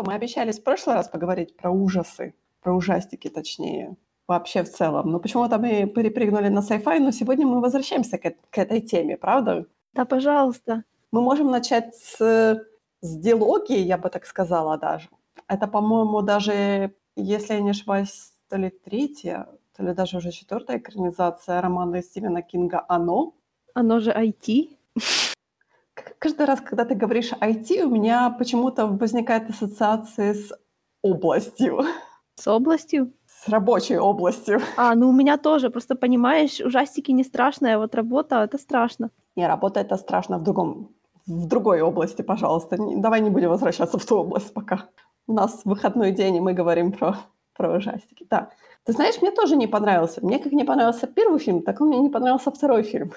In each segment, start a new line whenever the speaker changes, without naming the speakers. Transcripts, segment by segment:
что, мы обещались в прошлый раз поговорить про ужасы, про ужастики точнее, вообще в целом. Но почему-то мы перепрыгнули на sci-fi, но сегодня мы возвращаемся к, к этой теме, правда?
Да, пожалуйста.
Мы можем начать с, с диалогии, я бы так сказала даже. Это, по-моему, даже, если я не ошибаюсь, то ли третья, то ли даже уже четвертая экранизация романа Стивена Кинга «Оно».
Оно же IT.
Каждый раз, когда ты говоришь IT, у меня почему-то возникает ассоциация с областью.
С областью?
С рабочей областью.
А, ну у меня тоже. Просто понимаешь, ужастики не страшные, а вот работа — это страшно.
Не, работа — это страшно в другом в другой области, пожалуйста. Давай не будем возвращаться в ту область пока. У нас выходной день, и мы говорим про, про ужастики. Да. Ты знаешь, мне тоже не понравился. Мне как не понравился первый фильм, так и мне не понравился второй фильм.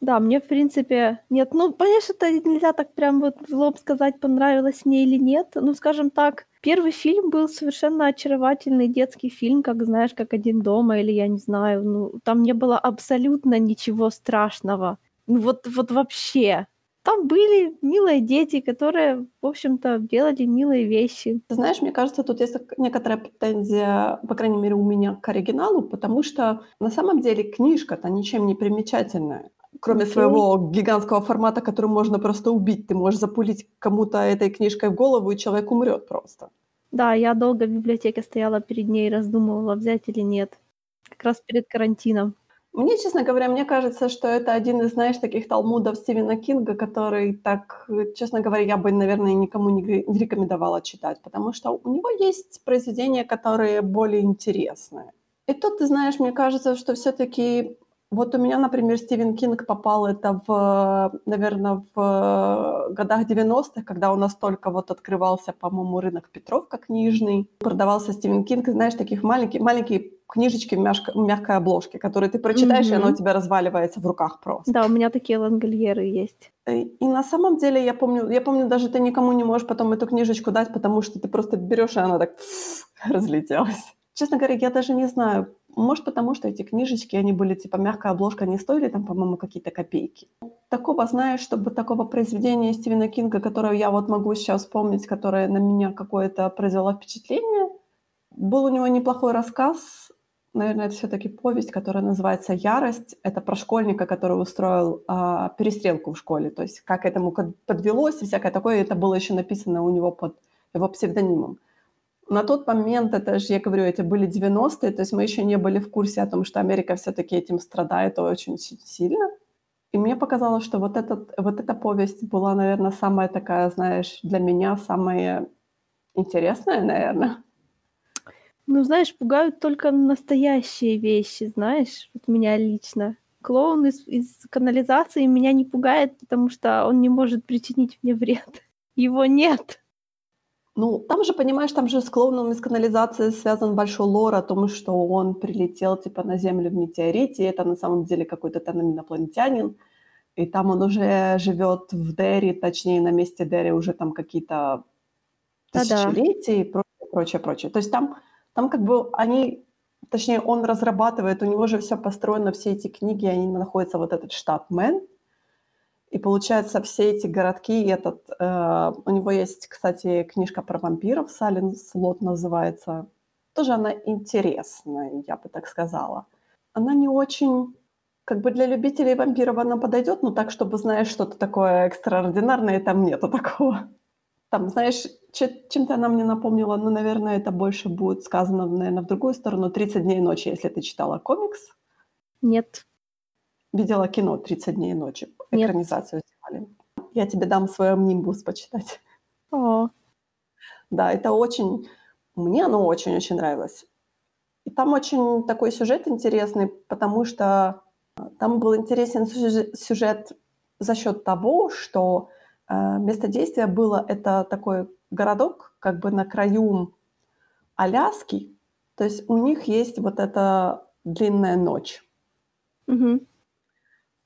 Да, мне, в принципе, нет. Ну, конечно, это нельзя так прям вот в лоб сказать, понравилось мне или нет. Ну, скажем так, первый фильм был совершенно очаровательный детский фильм, как, знаешь, как «Один дома» или я не знаю. Ну, там не было абсолютно ничего страшного. Ну, вот, вот вообще там были милые дети, которые, в общем-то, делали милые вещи.
Ты знаешь, мне кажется, тут есть некоторая претензия, по крайней мере, у меня к оригиналу, потому что на самом деле книжка-то ничем не примечательная. Кроме okay. своего гигантского формата, который можно просто убить. Ты можешь запулить кому-то этой книжкой в голову, и человек умрет просто.
Да, я долго в библиотеке стояла перед ней и раздумывала, взять или нет. Как раз перед карантином.
Мне, честно говоря, мне кажется, что это один из, знаешь, таких талмудов Стивена Кинга, который так, честно говоря, я бы, наверное, никому не рекомендовала читать, потому что у него есть произведения, которые более интересные. И тут, ты знаешь, мне кажется, что все-таки вот у меня, например, Стивен Кинг попал это в, наверное, в годах 90-х, когда у нас только вот открывался, по-моему, рынок Петровка книжный. Продавался Стивен Кинг, знаешь, таких маленькие, маленькие книжечки в, мяшко, мягкой обложке, которые ты прочитаешь, mm-hmm. и оно у тебя разваливается в руках просто.
Да, у меня такие лангольеры есть.
И, и на самом деле я помню, я помню, даже ты никому не можешь потом эту книжечку дать, потому что ты просто берешь, и она так разлетелась. Честно говоря, я даже не знаю, может, потому что эти книжечки, они были типа мягкая обложка, они стоили там, по-моему, какие-то копейки. Такого, знаешь, чтобы такого произведения Стивена Кинга, которое я вот могу сейчас вспомнить, которое на меня какое-то произвело впечатление, был у него неплохой рассказ, наверное, это все-таки повесть, которая называется «Ярость». Это про школьника, который устроил а, перестрелку в школе. То есть как этому подвелось и всякое такое. Это было еще написано у него под его псевдонимом на тот момент, это же, я говорю, это были 90-е, то есть мы еще не были в курсе о том, что Америка все-таки этим страдает очень сильно. И мне показалось, что вот, этот, вот эта повесть была, наверное, самая такая, знаешь, для меня самая интересная, наверное.
Ну, знаешь, пугают только настоящие вещи, знаешь, вот меня лично. Клоун из, из канализации меня не пугает, потому что он не может причинить мне вред. Его нет.
Ну, там же, понимаешь, там же с клоуном из канализации связан большой лор о том, что он прилетел типа на Землю в метеорите, это на самом деле какой-то там инопланетянин, и там он уже живет в Дерри, точнее, на месте Дерри уже там какие-то тысячелетия и прочее, прочее, прочее. То есть там, там как бы они, точнее, он разрабатывает, у него же все построено, все эти книги, они находятся вот этот штат Мэн, и получается, все эти городки, этот, э, у него есть, кстати, книжка про вампиров, Silence Lot называется. Тоже она интересная, я бы так сказала. Она не очень, как бы для любителей вампиров она подойдет, но так, чтобы, знаешь, что-то такое экстраординарное, там нету такого. Там, знаешь, чем-то она мне напомнила, ну, наверное, это больше будет сказано, наверное, в другую сторону. «30 дней ночи», если ты читала комикс.
Нет.
Видела кино «30 дней ночи», Нет. экранизацию сделали. Я тебе дам свой «Нимбус» почитать.
О.
Да, это очень... Мне оно очень-очень нравилось. И там очень такой сюжет интересный, потому что э, там был интересен сюжет за счет того, что э, место действия было это такой городок, как бы на краю Аляски. То есть у них есть вот эта длинная ночь.
Угу.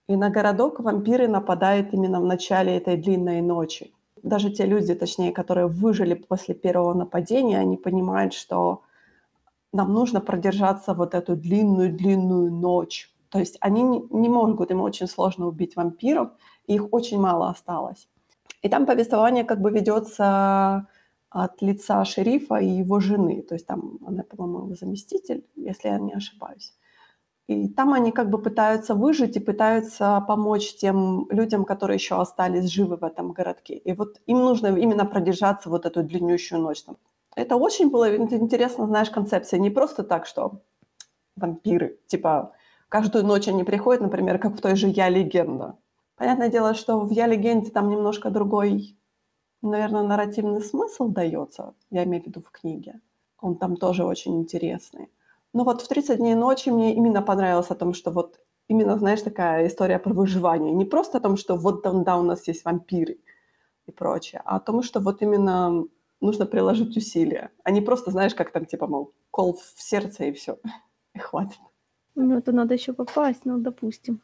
И на городок вампиры нападают именно в начале этой длинной ночи. Даже те люди, точнее, которые выжили после первого нападения, они понимают, что нам нужно продержаться вот эту длинную-длинную ночь. То есть они не, могут, им очень сложно убить вампиров, и их очень мало осталось. И там повествование как бы ведется от лица шерифа и его жены. То есть там она, по-моему, его заместитель, если я не ошибаюсь. И там они как бы пытаются выжить и пытаются помочь тем людям, которые еще остались живы в этом городке. И вот им нужно именно продержаться вот эту длиннющую ночь. Там. Это очень было интересно, знаешь, концепция. Не просто так, что вампиры, типа каждую ночь они приходят, например, как в той же «Я легенда». Понятное дело, что в «Я легенде» там немножко другой, наверное, нарративный смысл дается, я имею в виду в книге. Он там тоже очень интересный. Но вот в «30 дней ночи» мне именно понравилось о том, что вот именно, знаешь, такая история про выживание. Не просто о том, что вот там, да, у нас есть вампиры и прочее, а о том, что вот именно нужно приложить усилия, а не просто, знаешь, как там, типа, мол, кол в сердце и все, и хватит.
Ну, это надо еще попасть, ну, допустим.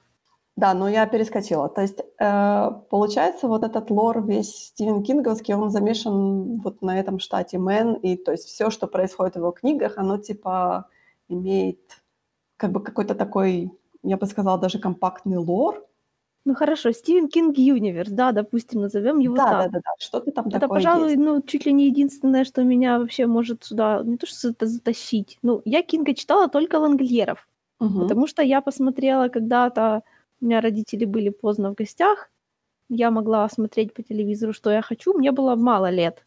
Да, но я перескочила. То есть, э, получается, вот этот лор весь Стивен Кинговский, он замешан вот на этом штате Мэн, и то есть все, что происходит в его книгах, оно типа имеет как бы какой-то такой, я бы сказала, даже компактный лор.
Ну хорошо, Стивен Кинг Universe, да, допустим, назовем его
да,
так.
Да, да, да, что-то там
Это,
такое
пожалуй,
есть.
ну, чуть ли не единственное, что меня вообще может сюда, не то что это затащить. Ну, я Кинга читала только Лангольеров,
Угу.
потому что я посмотрела когда-то, у меня родители были поздно в гостях, я могла смотреть по телевизору, что я хочу, мне было мало лет.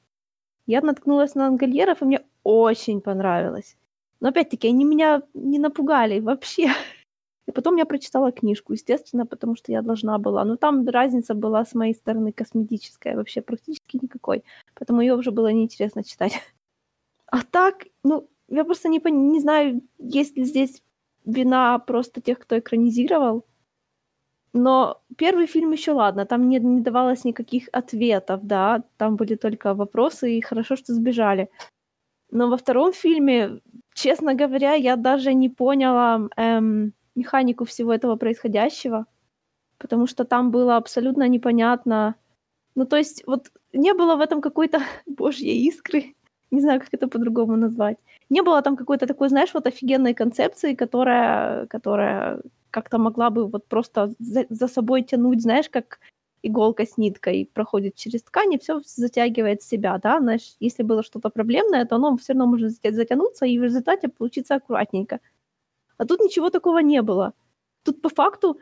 Я наткнулась на Лангольеров, и мне очень понравилось. Но опять-таки они меня не напугали вообще. И потом я прочитала книжку, естественно, потому что я должна была. Но там разница была с моей стороны косметическая, вообще практически никакой. Поэтому ее уже было неинтересно читать. А так, ну, я просто не, пон- не знаю, есть ли здесь вина просто тех, кто экранизировал. Но первый фильм еще ладно, там не, не давалось никаких ответов, да, там были только вопросы, и хорошо, что сбежали. Но во втором фильме, честно говоря, я даже не поняла эм, механику всего этого происходящего, потому что там было абсолютно непонятно. Ну, то есть, вот не было в этом какой-то божьей искры, не знаю, как это по-другому назвать. Не было там какой-то такой, знаешь, вот офигенной концепции, которая, которая как-то могла бы вот просто за, за собой тянуть, знаешь, как иголка с ниткой проходит через ткань и все затягивает себя, да, знаешь, если было что-то проблемное, то оно все равно может затянуться и в результате получиться аккуратненько. А тут ничего такого не было. Тут по факту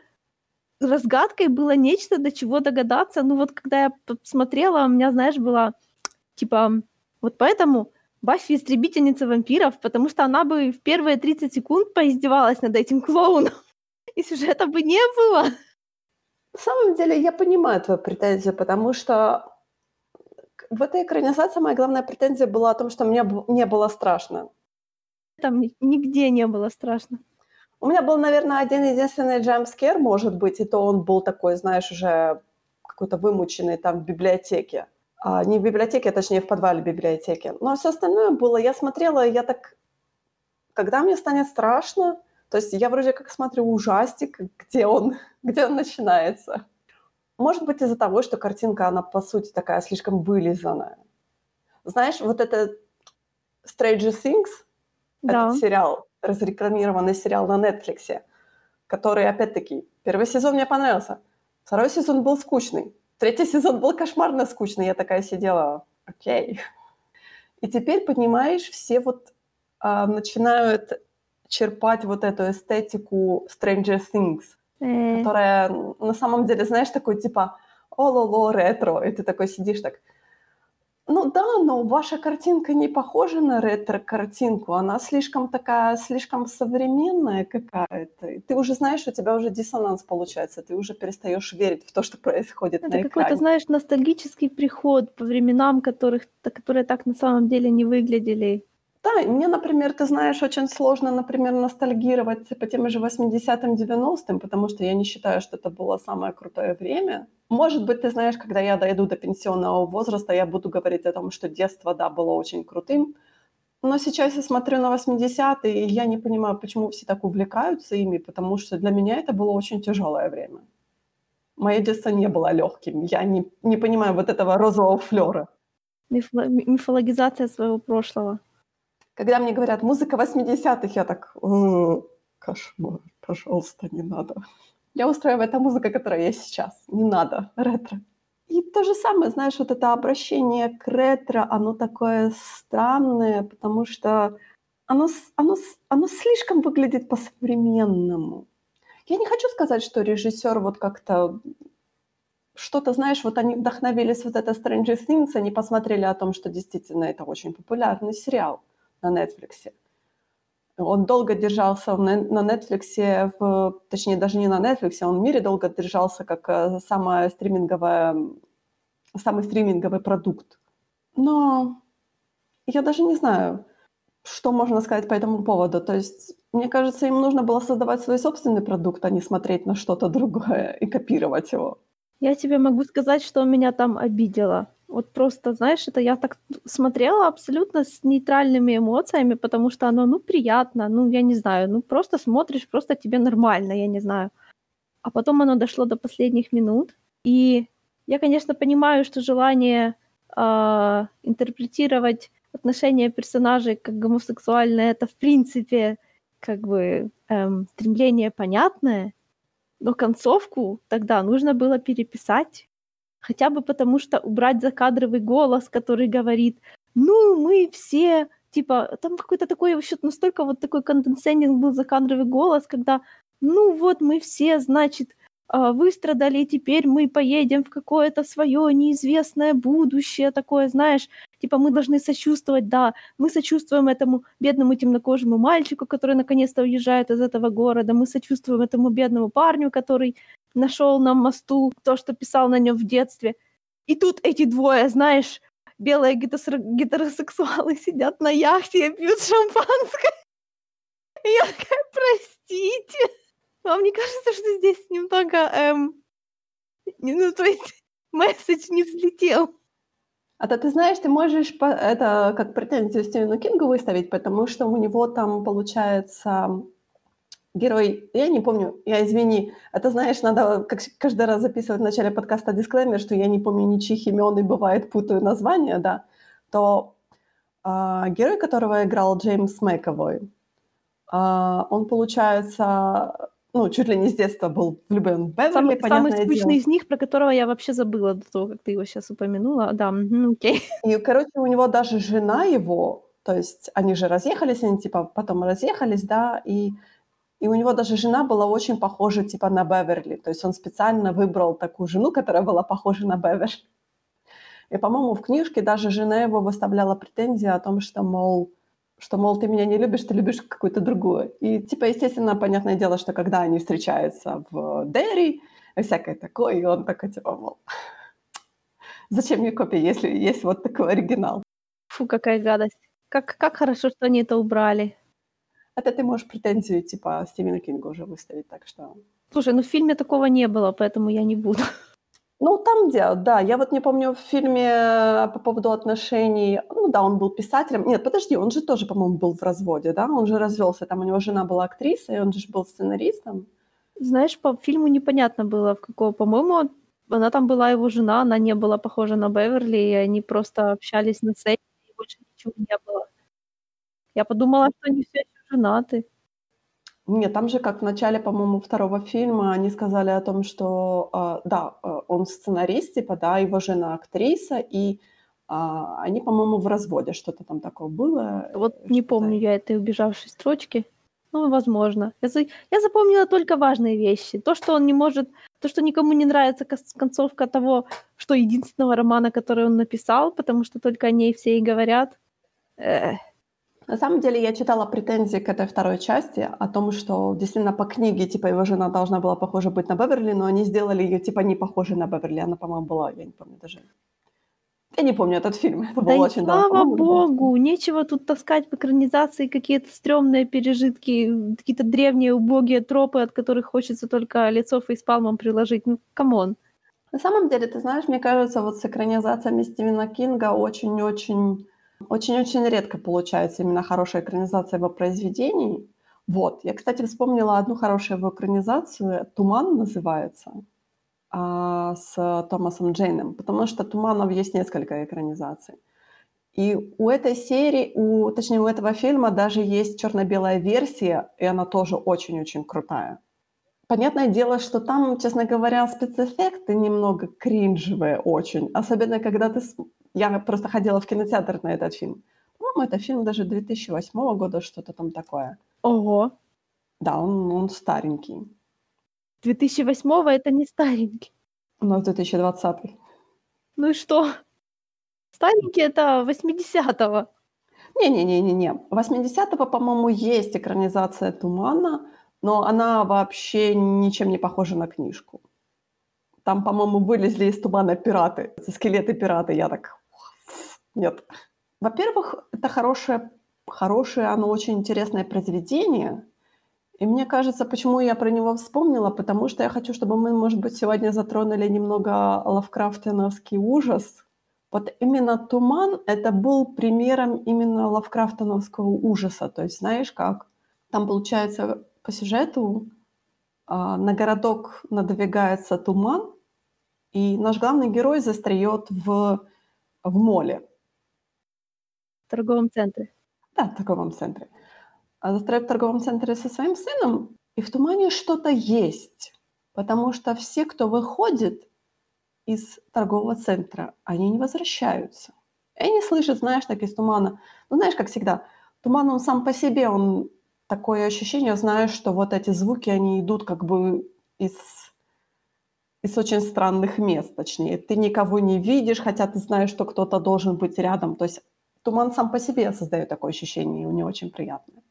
разгадкой было нечто, до чего догадаться. Ну вот когда я посмотрела, у меня, знаешь, была типа вот поэтому Баффи истребительница вампиров, потому что она бы в первые 30 секунд поиздевалась над этим клоуном, и сюжета бы не было.
На самом деле я понимаю твою претензию, потому что в этой экранизации моя главная претензия была о том, что мне не было страшно.
Там нигде не было страшно.
У меня был, наверное, один единственный джампскер, может быть, и то он был такой, знаешь, уже какой-то вымученный там в библиотеке. А, не в библиотеке, а точнее в подвале библиотеки. Но все остальное было, я смотрела, я так, когда мне станет страшно, то есть я вроде как смотрю ужастик, где он, где он начинается. Может быть, из-за того, что картинка, она, по сути, такая слишком вылизанная. Знаешь, вот это Stranger Things,
Да.
этот сериал, разрекламированный сериал на Netflix, который, опять-таки, первый сезон мне понравился, второй сезон был скучный, третий сезон был кошмарно скучный. Я такая сидела, окей. И теперь, понимаешь, все вот а, начинают черпать вот эту эстетику Stranger Things,
Э,
которая на самом деле, знаешь, такой типа о-ло-ло, ретро, и ты такой сидишь так, ну да, но ваша картинка не похожа на ретро-картинку, она слишком такая, слишком современная какая-то. И ты уже знаешь, у тебя уже диссонанс получается, ты уже перестаешь верить в то, что происходит на
Это какой-то,
экране.
знаешь, ностальгический приход по временам, которых, которые так на самом деле не выглядели.
Да, мне, например, ты знаешь, очень сложно, например, ностальгировать по тем же 80-м, 90-м, потому что я не считаю, что это было самое крутое время. Может быть, ты знаешь, когда я дойду до пенсионного возраста, я буду говорить о том, что детство, да, было очень крутым. Но сейчас я смотрю на 80-е, и я не понимаю, почему все так увлекаются ими, потому что для меня это было очень тяжелое время. Мое детство не было легким. Я не, не понимаю вот этого розового флера.
Мифо- мифологизация своего прошлого.
Когда мне говорят «музыка 80-х», я так «М, «кошмар, пожалуйста, не надо». Я устраиваю эта музыка, которая есть сейчас. Не надо, ретро. И то же самое, знаешь, вот это обращение к ретро, оно такое странное, потому что оно, оно, оно слишком выглядит по-современному. Я не хочу сказать, что режиссер вот как-то что-то, знаешь, вот они вдохновились вот это Stranger Things, они посмотрели о том, что действительно это очень популярный сериал на Netflix. Он долго держался на Netflix, в, точнее, даже не на Netflix, он в мире долго держался как э, самая стриминговая, самый стриминговый продукт. Но я даже не знаю, что можно сказать по этому поводу. То есть, мне кажется, им нужно было создавать свой собственный продукт, а не смотреть на что-то другое и копировать его.
Я тебе могу сказать, что меня там обидело. Вот просто, знаешь, это я так смотрела абсолютно с нейтральными эмоциями, потому что оно, ну, приятно, ну, я не знаю, ну, просто смотришь, просто тебе нормально, я не знаю. А потом оно дошло до последних минут, и я, конечно, понимаю, что желание э, интерпретировать отношения персонажей как гомосексуальные, это, в принципе, как бы эм, стремление понятное, но концовку тогда нужно было переписать, Хотя бы потому, что убрать закадровый голос, который говорит, ну, мы все, типа, там какой-то такой вообще настолько вот такой конденсендинг был закадровый голос, когда, ну вот мы все, значит, а, выстрадали, и теперь мы поедем в какое-то свое неизвестное будущее, такое, знаешь, типа мы должны сочувствовать, да, мы сочувствуем этому бедному темнокожему мальчику, который наконец-то уезжает из этого города, мы сочувствуем этому бедному парню, который нашел на мосту то, что писал на нем в детстве. И тут эти двое, знаешь, белые гетеросексуалы сидят на яхте и пьют шампанское. И я такая, простите. Вам не кажется, что здесь немного, эм, ну, то есть месседж не взлетел?
А то ты знаешь, ты можешь по, это как претензию Стивену Кингу выставить, потому что у него там получается герой, я не помню, я извини, это знаешь, надо как каждый раз записывать в начале подкаста дисклеймер, что я не помню ничьих имен и бывает путаю названия, да, то э, герой, которого играл Джеймс Мэковой, э, он, получается, ну, чуть ли не с детства был влюблен в Беверли,
Самый, самый скучный из них, про которого я вообще забыла до того, как ты его сейчас упомянула. Да, окей.
И, короче, у него даже жена его, то есть они же разъехались, они типа потом разъехались, да, и, и у него даже жена была очень похожа типа на Беверли. То есть он специально выбрал такую жену, которая была похожа на Беверли. И, по-моему, в книжке даже жена его выставляла претензии о том, что, мол, что, мол, ты меня не любишь, ты любишь какую-то другую. И, типа, естественно, понятное дело, что когда они встречаются в Дерри, всякое такое, и он такой, типа, мол, зачем мне копия, если есть вот такой оригинал?
Фу, какая гадость. Как, как хорошо, что они это убрали.
Это ты можешь претензию, типа, Стивена Кинга уже выставить, так что...
Слушай, ну в фильме такого не было, поэтому я не буду.
Ну, там где, да. Я вот не помню в фильме э, по поводу отношений. Ну да, он был писателем. Нет, подожди, он же тоже, по-моему, был в разводе, да? Он же развелся. Там у него жена была актрисой, он же был сценаристом.
Знаешь, по фильму непонятно было, в какого, по-моему, она там была его жена, она не была похожа на Беверли, и они просто общались на сцене, и больше ничего не было. Я подумала, что они все еще женаты.
Нет, там же, как в начале, по-моему, второго фильма, они сказали о том, что, э, да, э, он сценарист, типа, да, его жена актриса, и э, они, по-моему, в разводе, что-то там такое было.
Вот не помню я этой убежавшей строчки. Ну, возможно. Я, за... я запомнила только важные вещи. То, что он не может... То, что никому не нравится концовка того, что единственного романа, который он написал, потому что только о ней все и говорят. Эх.
На самом деле я читала претензии к этой второй части о том, что действительно по книге, типа, его жена должна была похожа быть на Беверли, но они сделали ее, типа, не похожей на Беверли. Она, по-моему, была, я не помню даже. Я не помню этот фильм. Это
да было очень слава давно. богу, нечего тут таскать в экранизации какие-то стрёмные пережитки, какие-то древние убогие тропы, от которых хочется только лицо фейспалмом приложить. Ну, come on.
На самом деле, ты знаешь, мне кажется, вот с экранизациями Стивена Кинга очень-очень очень-очень редко получается именно хорошая экранизация его произведений. Вот. Я, кстати, вспомнила одну хорошую его экранизацию. «Туман» называется а, с Томасом Джейном, потому что «Туманов» есть несколько экранизаций. И у этой серии, у, точнее, у этого фильма даже есть черно-белая версия, и она тоже очень-очень крутая. Понятное дело, что там, честно говоря, спецэффекты немного кринжевые очень. Особенно, когда ты... Я просто ходила в кинотеатр на этот фильм. По-моему, это фильм даже 2008 года, что-то там такое.
Ого.
Да, он, он старенький.
2008 это не старенький.
Но 2020.
Ну и что? Старенький это 80-го.
Не-не-не-не-не. 80-го, по-моему, есть экранизация «Тумана», но она вообще ничем не похожа на книжку. Там, по-моему, вылезли из тумана пираты, скелеты пираты. Я так, нет. Во-первых, это хорошее, хорошее, оно очень интересное произведение. И мне кажется, почему я про него вспомнила, потому что я хочу, чтобы мы, может быть, сегодня затронули немного лавкрафтиновский ужас. Вот именно «Туман» — это был примером именно лавкрафтоновского ужаса. То есть, знаешь как? Там, получается, по сюжету а, на городок надвигается туман, и наш главный герой застряет в, в моле.
В торговом центре.
Да, в торговом центре. А застряет в торговом центре со своим сыном, и в тумане что-то есть. Потому что все, кто выходит из торгового центра, они не возвращаются. И они слышат, знаешь, так из тумана. Ну, знаешь, как всегда, туман, он сам по себе, он такое ощущение, знаешь, что вот эти звуки, они идут как бы из, из очень странных мест, точнее. Ты никого не видишь, хотя ты знаешь, что кто-то должен быть рядом. То есть туман сам по себе создает такое ощущение, и не очень приятное.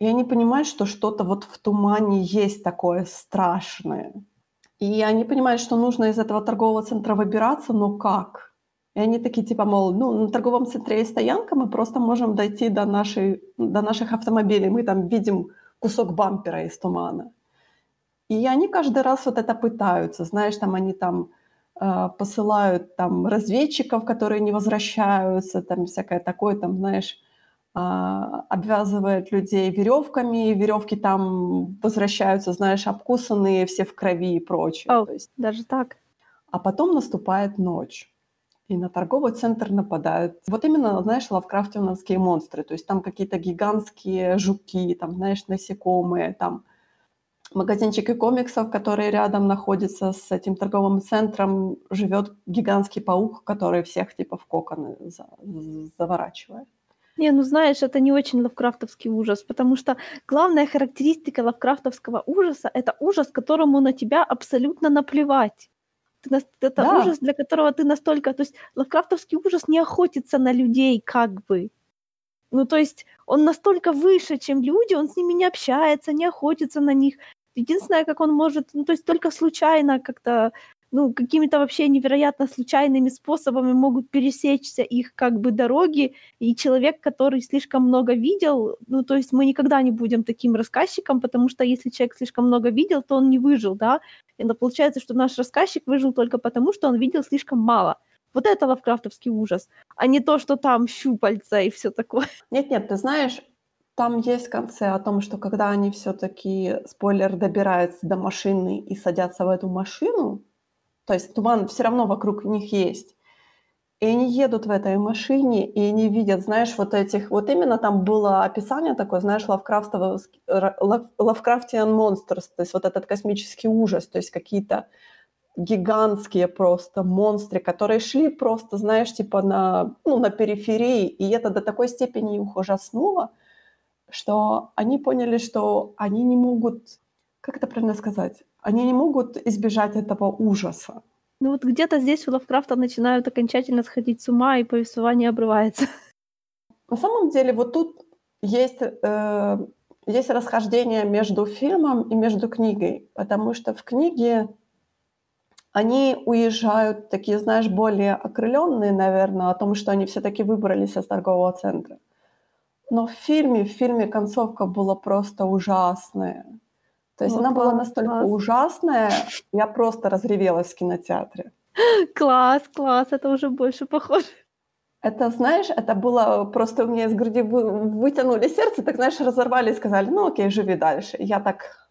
И они понимают, что что-то вот в тумане есть такое страшное. И они понимают, что нужно из этого торгового центра выбираться, но как? И они такие, типа, мол, ну, на торговом центре есть стоянка, мы просто можем дойти до, нашей, до наших автомобилей, мы там видим кусок бампера из тумана. И они каждый раз вот это пытаются, знаешь, там они там э, посылают там разведчиков, которые не возвращаются, там всякое такое, там, знаешь, э, обвязывают людей веревками, веревки там возвращаются, знаешь, обкусанные, все в крови и прочее.
О,
То есть,
даже так.
а потом наступает ночь и на торговый центр нападают. Вот именно, знаешь, лавкрафтовские монстры, то есть там какие-то гигантские жуки, там, знаешь, насекомые, там магазинчики комиксов, который рядом находится с этим торговым центром, живет гигантский паук, который всех типа в коконы за- заворачивает.
Не, ну знаешь, это не очень лавкрафтовский ужас, потому что главная характеристика лавкрафтовского ужаса — это ужас, которому на тебя абсолютно наплевать. Ты это
Да.
ужас, для которого ты настолько... То есть лавкрафтовский ужас не охотится на людей как бы. Ну, то есть он настолько выше, чем люди, он с ними не общается, не охотится на них. Единственное, как он может, ну, то есть только случайно как-то, ну, какими-то вообще невероятно случайными способами могут пересечься их как бы дороги, и человек, который слишком много видел, ну, то есть мы никогда не будем таким рассказчиком, потому что если человек слишком много видел, то он не выжил, да, и но получается, что наш рассказчик выжил только потому, что он видел слишком мало. Вот это лавкрафтовский ужас, а не то, что там щупальца и все такое.
Нет-нет, ты знаешь, там есть в конце о том, что когда они все-таки, спойлер, добираются до машины и садятся в эту машину, то есть туман все равно вокруг них есть, и они едут в этой машине, и они видят, знаешь, вот этих, вот именно там было описание такое, знаешь, лавкрафтово, Лавкрафтиан Monsters, то есть вот этот космический ужас, то есть какие-то гигантские просто монстры, которые шли просто, знаешь, типа на, ну, на периферии, и это до такой степени их ужаснуло, что они поняли, что они не могут, как это правильно сказать, они не могут избежать этого ужаса.
Ну вот где-то здесь у Лавкрафта начинают окончательно сходить с ума, и повествование обрывается.
На самом деле вот тут есть, э, есть расхождение между фильмом и между книгой, потому что в книге они уезжают такие, знаешь, более окрыленные, наверное, о том, что они все-таки выбрались из торгового центра. Но в фильме, в фильме концовка была просто ужасная. То есть
О,
она была
класс,
настолько
класс.
ужасная, я просто разревелась в кинотеатре.
Класс, класс, это уже больше похоже.
Это, знаешь, это было просто у меня из груди вы- вытянули сердце, так, знаешь, разорвали и сказали, ну окей, живи дальше. Я так...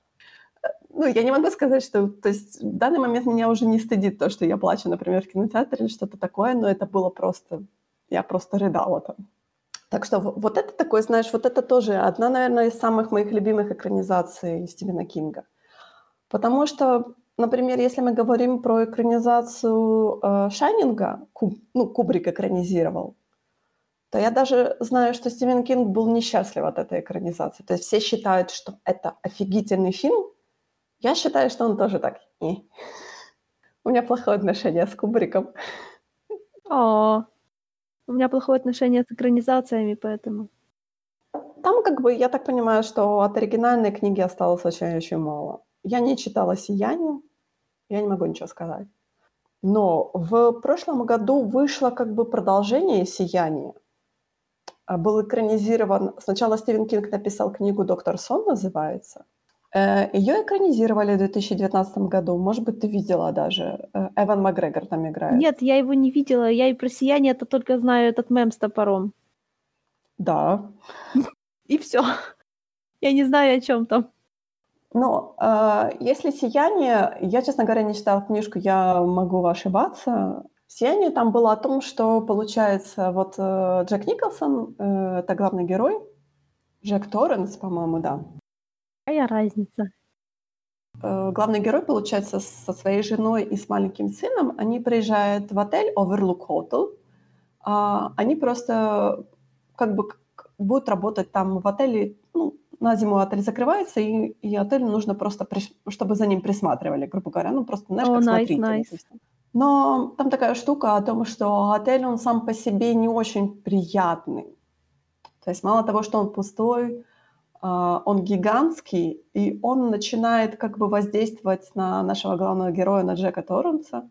э, Ну, я не могу сказать, что... То есть в данный момент меня уже не стыдит то, что я плачу, например, в кинотеатре или что-то такое, но это было просто... Я просто рыдала там. Так что вот это такое, знаешь, вот это тоже одна, наверное, из самых моих любимых экранизаций Стивена Кинга. Потому что, например, если мы говорим про экранизацию э, Шайнинга, Куб, ну, Кубрик экранизировал, то я даже знаю, что Стивен Кинг был несчастлив от этой экранизации. То есть все считают, что это офигительный фильм. Я считаю, что он тоже так. Не. У меня плохое отношение с Кубриком.
О, у меня плохое отношение с экранизациями, поэтому.
Там, как бы, я так понимаю, что от оригинальной книги осталось очень-очень мало. Я не читала «Сияние», я не могу ничего сказать. Но в прошлом году вышло как бы продолжение «Сияния». А, был экранизирован... Сначала Стивен Кинг написал книгу «Доктор Сон» называется. Э, Ее экранизировали в 2019 году. Может быть, ты видела даже. Э, Эван Макгрегор там играет.
Нет, я его не видела. Я и про «Сияние» это только знаю этот мем с топором.
Да.
И все. Я не знаю, о чем там.
Ну, э, если «Сияние», я, честно говоря, не читала книжку, я могу ошибаться. «Сияние» там было о том, что, получается, вот э, Джек Николсон, э, это главный герой, Джек Торренс, по-моему, да.
Какая разница?
Э, главный герой, получается, со своей женой и с маленьким сыном, они приезжают в отель Overlook Hotel. А, они просто как бы будут работать там в отеле, ну, на зиму отель закрывается, и, и отелю нужно просто, приш... чтобы за ним присматривали, грубо говоря, ну, просто, знаешь,
О,
как
nice,
смотрители.
nice.
Но там такая штука о том, что отель, он сам по себе не очень приятный. То есть мало того, что он пустой, он гигантский, и он начинает как бы воздействовать на нашего главного героя, на Джека Торренса.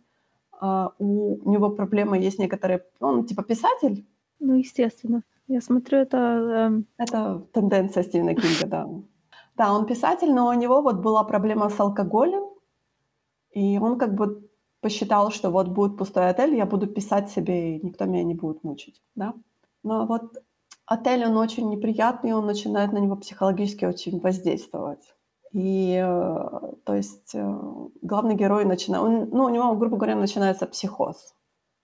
А, у него проблемы есть некоторые... Он типа писатель.
Ну, естественно. Я смотрю, это... эм,
Это тенденция Стивена Кинга, да. Да, он писатель, но у него вот была проблема с алкоголем, и он как бы посчитал, что вот будет пустой отель, я буду писать себе, и никто меня не будет мучить, да. Но вот отель, он очень неприятный, он начинает на него психологически очень воздействовать. И, э, то есть, э, главный герой начинает, он, ну, у него, грубо говоря, начинается психоз.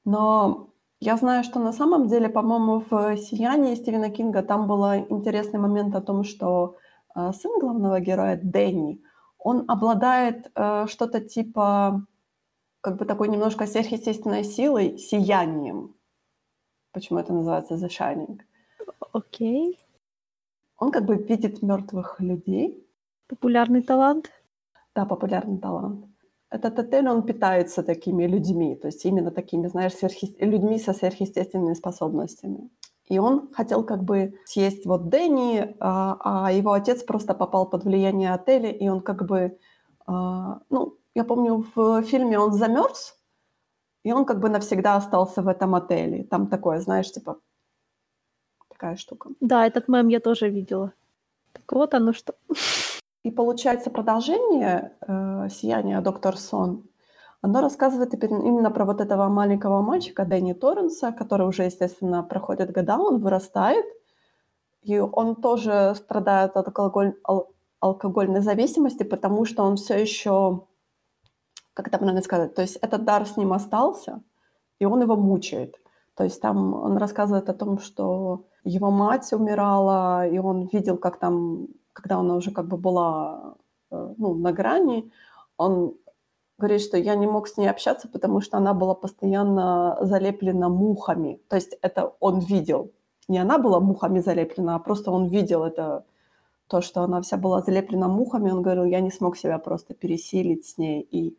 Но я знаю, что на самом деле, по-моему, в «Сиянии» Стивена Кинга там был интересный момент о том, что э, сын главного героя, Дэнни, он обладает что-то типа, как бы такой немножко сверхъестественной силой, сиянием. Почему это называется «The Shining»?
Окей.
Он как бы видит мертвых людей.
Популярный талант.
Да, популярный талант. Этот отель, он питается такими людьми, то есть именно такими, знаешь, сверхъес... людьми со сверхъестественными способностями. И он хотел как бы съесть вот Дэнни, а, а его отец просто попал под влияние отеля, и он как бы, а, ну, я помню, в фильме он замерз, и он как бы навсегда остался в этом отеле. Там такое, знаешь, типа такая штука.
Да, этот мем я тоже видела. Так вот оно что.
И получается продолжение э, «Сияния доктор Сон», оно рассказывает именно про вот этого маленького мальчика Дэнни Торренса, который уже, естественно, проходит года, он вырастает, и он тоже страдает от алкоголь, ал, алкогольной зависимости, потому что он все еще, как это правильно сказать, то есть этот дар с ним остался, и он его мучает. То есть там он рассказывает о том, что его мать умирала, и он видел, как там, когда она уже как бы была э, ну, на грани, он говорит, что я не мог с ней общаться, потому что она была постоянно залеплена мухами. То есть это он видел. Не она была мухами залеплена, а просто он видел это, то, что она вся была залеплена мухами. Он говорил, я не смог себя просто пересилить с ней. И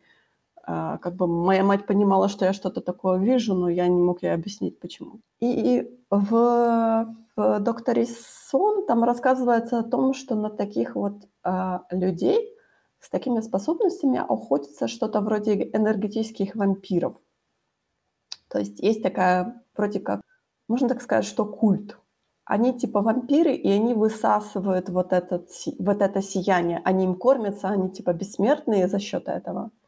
как бы моя мать понимала, что я что-то такое вижу, но я не мог ей объяснить, почему. И в, в «Докторе Сон» там рассказывается о том, что на таких вот а, людей с такими способностями охотится что-то вроде энергетических вампиров. То есть есть такая, вроде как, можно так сказать, что культ. Они типа вампиры, и они высасывают вот, этот, вот это сияние. Они им кормятся, они типа бессмертные за счет этого –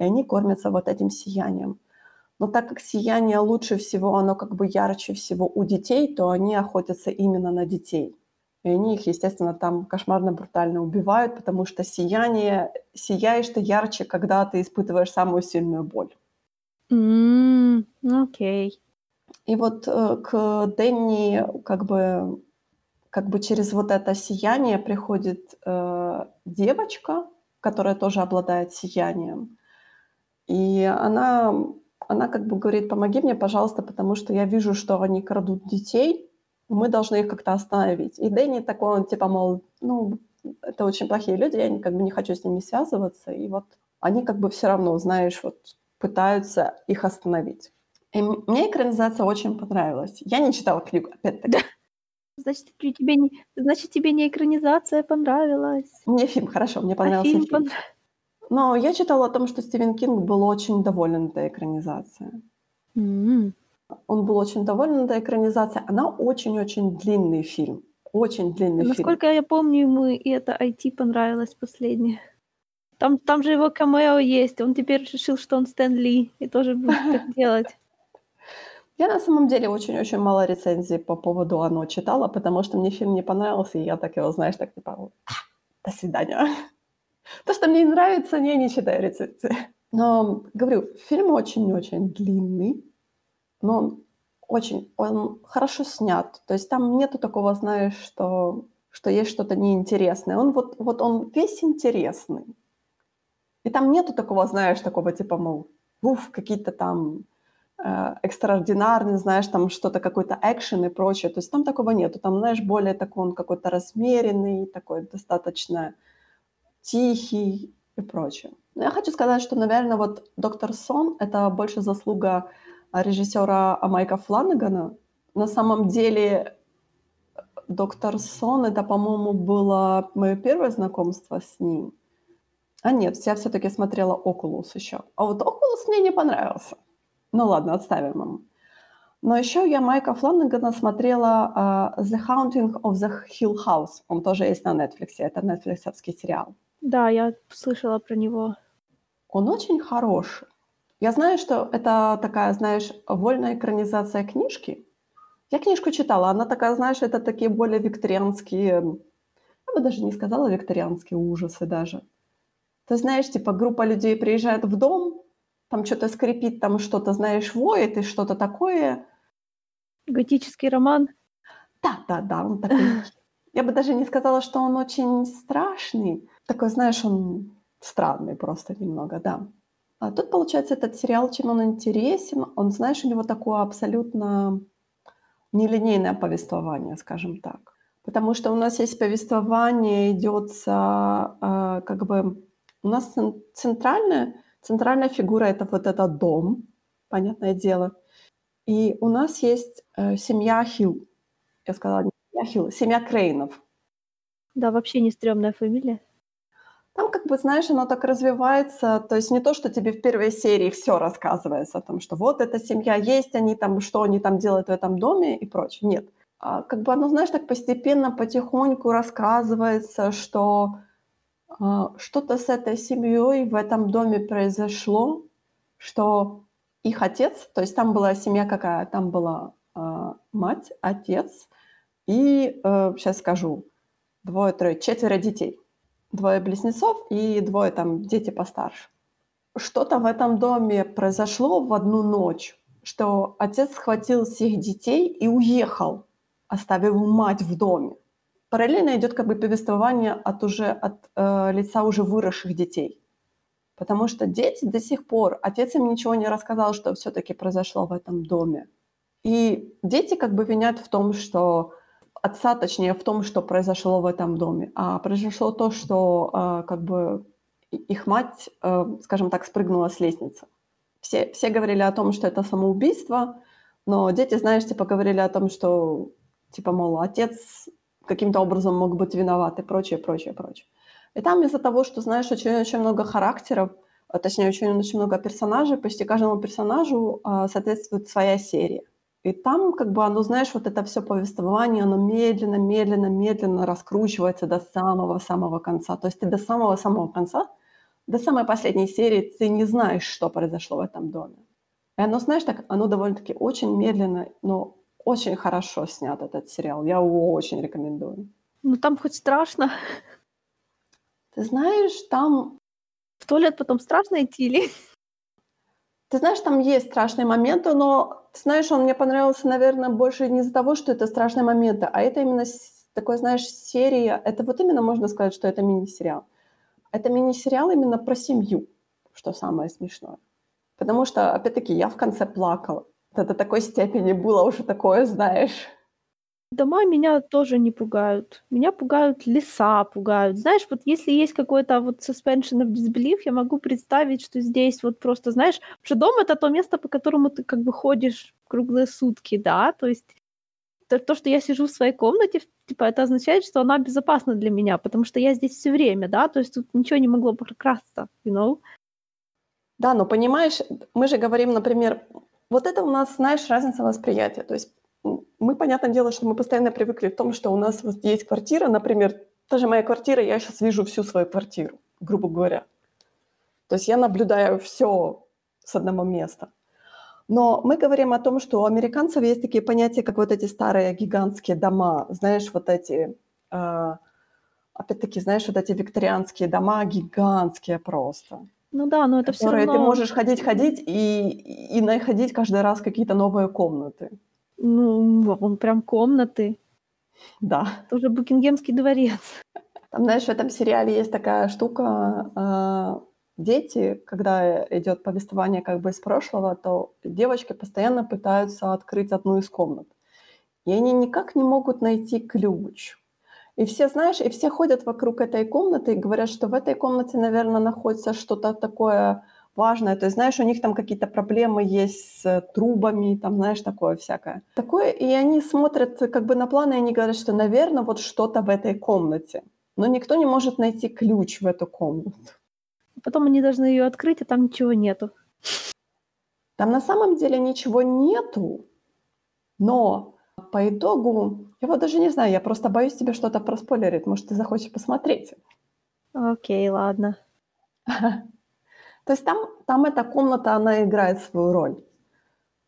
и они кормятся вот этим сиянием. Но так как сияние лучше всего, оно как бы ярче всего у детей, то они охотятся именно на детей. И они их, естественно, там кошмарно брутально убивают, потому что сияние, сияешь ты ярче, когда ты испытываешь самую сильную боль.
Mm, окей. Okay.
И вот э, к Дэнни как бы, как бы через вот это сияние приходит э, девочка, которая тоже обладает сиянием. И она, она как бы говорит, помоги мне, пожалуйста, потому что я вижу, что они крадут детей, мы должны их как-то остановить. И Дэнни такой, он типа, мол, ну, это очень плохие люди, я как бы не хочу с ними связываться. И вот они как бы все равно, знаешь, вот пытаются их остановить. И мне экранизация очень понравилась. Я не читала книгу, опять-таки.
Значит, тебе не, значит, тебе не экранизация понравилась.
Мне фильм, хорошо, мне понравился а фильм. фильм. Понрав... Но я читала о том, что Стивен Кинг был очень доволен этой экранизацией. Mm-hmm. Он был очень доволен этой экранизацией. Она очень-очень длинный фильм. Очень длинный
Насколько
фильм.
Насколько я помню, ему и это IT понравилось последнее. Там, там же его камео есть. Он теперь решил, что он Стэн Ли и тоже будет так делать.
Я на самом деле очень-очень мало рецензий по поводу «Оно» читала, потому что мне фильм не понравился, и я так его, знаешь, так типа «до свидания». То, что мне нравится, я не читаю рецензии. Но, говорю, фильм очень-очень длинный, но он очень, он хорошо снят. То есть там нету такого, знаешь, что, что есть что-то неинтересное. Он вот, вот он весь интересный. И там нету такого, знаешь, такого типа, мол, уф, какие-то там э, экстраординарные, знаешь, там что-то, какой-то экшен и прочее. То есть там такого нету. Там, знаешь, более такой он какой-то размеренный, такой достаточно тихий и прочее. Но я хочу сказать, что, наверное, вот «Доктор Сон» — это больше заслуга режиссера Майка Фланагана. На самом деле «Доктор Сон» — это, по-моему, было мое первое знакомство с ним. А нет, я все-таки смотрела «Окулус» еще. А вот «Окулус» мне не понравился. Ну ладно, отставим его. Но еще я Майка Фланагана смотрела uh, «The Haunting of the Hill House». Он тоже есть на Netflix. Это нетфликсовский сериал.
Да, я слышала про него.
Он очень хороший. Я знаю, что это такая, знаешь, вольная экранизация книжки. Я книжку читала, она такая, знаешь, это такие более викторианские, я бы даже не сказала викторианские ужасы даже. Ты знаешь, типа группа людей приезжает в дом, там что-то скрипит, там что-то, знаешь, воет и что-то такое.
Готический роман.
Да, да, да, он такой. Я бы даже не сказала, что он очень страшный. Такой, знаешь, он странный просто немного, да. А тут, получается, этот сериал, чем он интересен, он, знаешь, у него такое абсолютно нелинейное повествование, скажем так. Потому что у нас есть повествование, идется э, как бы... У нас центральная, центральная фигура — это вот этот дом, понятное дело. И у нас есть э, семья Хилл. Я сказала, не семья Хилл, семья Крейнов.
Да, вообще не стрёмная фамилия.
Там, как бы, знаешь, оно так развивается, то есть не то, что тебе в первой серии все рассказывается о том, что вот эта семья есть, они там, что они там делают в этом доме и прочее. Нет. А, как бы оно, знаешь, так постепенно, потихоньку рассказывается, что а, что-то с этой семьей в этом доме произошло, что их отец, то есть там была семья какая? Там была а, мать, отец и, а, э, сейчас скажу, двое, трое, четверо детей двое близнецов и двое там дети постарше. Что-то в этом доме произошло в одну ночь, что отец схватил всех детей и уехал, оставив мать в доме. Параллельно идет как бы повествование от уже от э, лица уже выросших детей, потому что дети до сих пор отец им ничего не рассказал, что все-таки произошло в этом доме, и дети как бы винят в том, что отца, точнее, в том, что произошло в этом доме, а произошло то, что э, как бы их мать, э, скажем так, спрыгнула с лестницы. Все, все говорили о том, что это самоубийство, но дети, знаешь, типа говорили о том, что, типа, мол, отец каким-то образом мог быть виноват и прочее, прочее, прочее. И там из-за того, что, знаешь, очень-очень много характеров, а, точнее, очень-очень много персонажей, почти каждому персонажу э, соответствует своя серия. И там, как бы, оно, знаешь, вот это все повествование, оно медленно, медленно, медленно раскручивается до самого-самого конца. То есть ты до самого-самого конца, до самой последней серии ты не знаешь, что произошло в этом доме. И оно, знаешь, так, оно довольно-таки очень медленно, но очень хорошо снят этот сериал. Я его очень рекомендую.
Ну там хоть страшно.
Ты знаешь, там...
В туалет потом страшно идти или...
Ты знаешь, там есть страшные моменты, но, знаешь, он мне понравился, наверное, больше не из-за того, что это страшные моменты, а это именно такой, знаешь, серия. Это вот именно можно сказать, что это мини-сериал. Это мини-сериал именно про семью, что самое смешное. Потому что, опять-таки, я в конце плакала. Это до такой степени было уже такое, знаешь.
Дома меня тоже не пугают. Меня пугают леса, пугают. Знаешь, вот если есть какой-то вот suspension of disbelief, я могу представить, что здесь вот просто, знаешь, что дом — это то место, по которому ты как бы ходишь круглые сутки, да, то есть то, то, что я сижу в своей комнате, типа, это означает, что она безопасна для меня, потому что я здесь все время, да, то есть тут ничего не могло прокрасться, you know?
Да, но понимаешь, мы же говорим, например, вот это у нас, знаешь, разница восприятия. То есть мы, понятное дело, что мы постоянно привыкли к тому, что у нас вот есть квартира, например, та же моя квартира, я сейчас вижу всю свою квартиру, грубо говоря. То есть я наблюдаю все с одного места. Но мы говорим о том, что у американцев есть такие понятия, как вот эти старые гигантские дома, знаешь, вот эти, э, опять-таки, знаешь, вот эти викторианские дома, гигантские просто.
Ну да, но это все равно...
ты можешь ходить-ходить и, и находить каждый раз какие-то новые комнаты.
Ну, он прям комнаты.
Да.
Это уже Букингемский дворец.
Там, знаешь, в этом сериале есть такая штука, э, дети, когда идет повествование как бы из прошлого, то девочки постоянно пытаются открыть одну из комнат. И они никак не могут найти ключ. И все, знаешь, и все ходят вокруг этой комнаты и говорят, что в этой комнате, наверное, находится что-то такое важное. То есть, знаешь, у них там какие-то проблемы есть с трубами, там, знаешь, такое всякое. Такое, и они смотрят как бы на планы, и они говорят, что, наверное, вот что-то в этой комнате. Но никто не может найти ключ в эту комнату.
Потом они должны ее открыть, а там ничего нету.
Там на самом деле ничего нету, но по итогу, я вот даже не знаю, я просто боюсь тебе что-то проспойлерить, может, ты захочешь посмотреть.
Окей, ладно.
То есть там, там эта комната, она играет свою роль.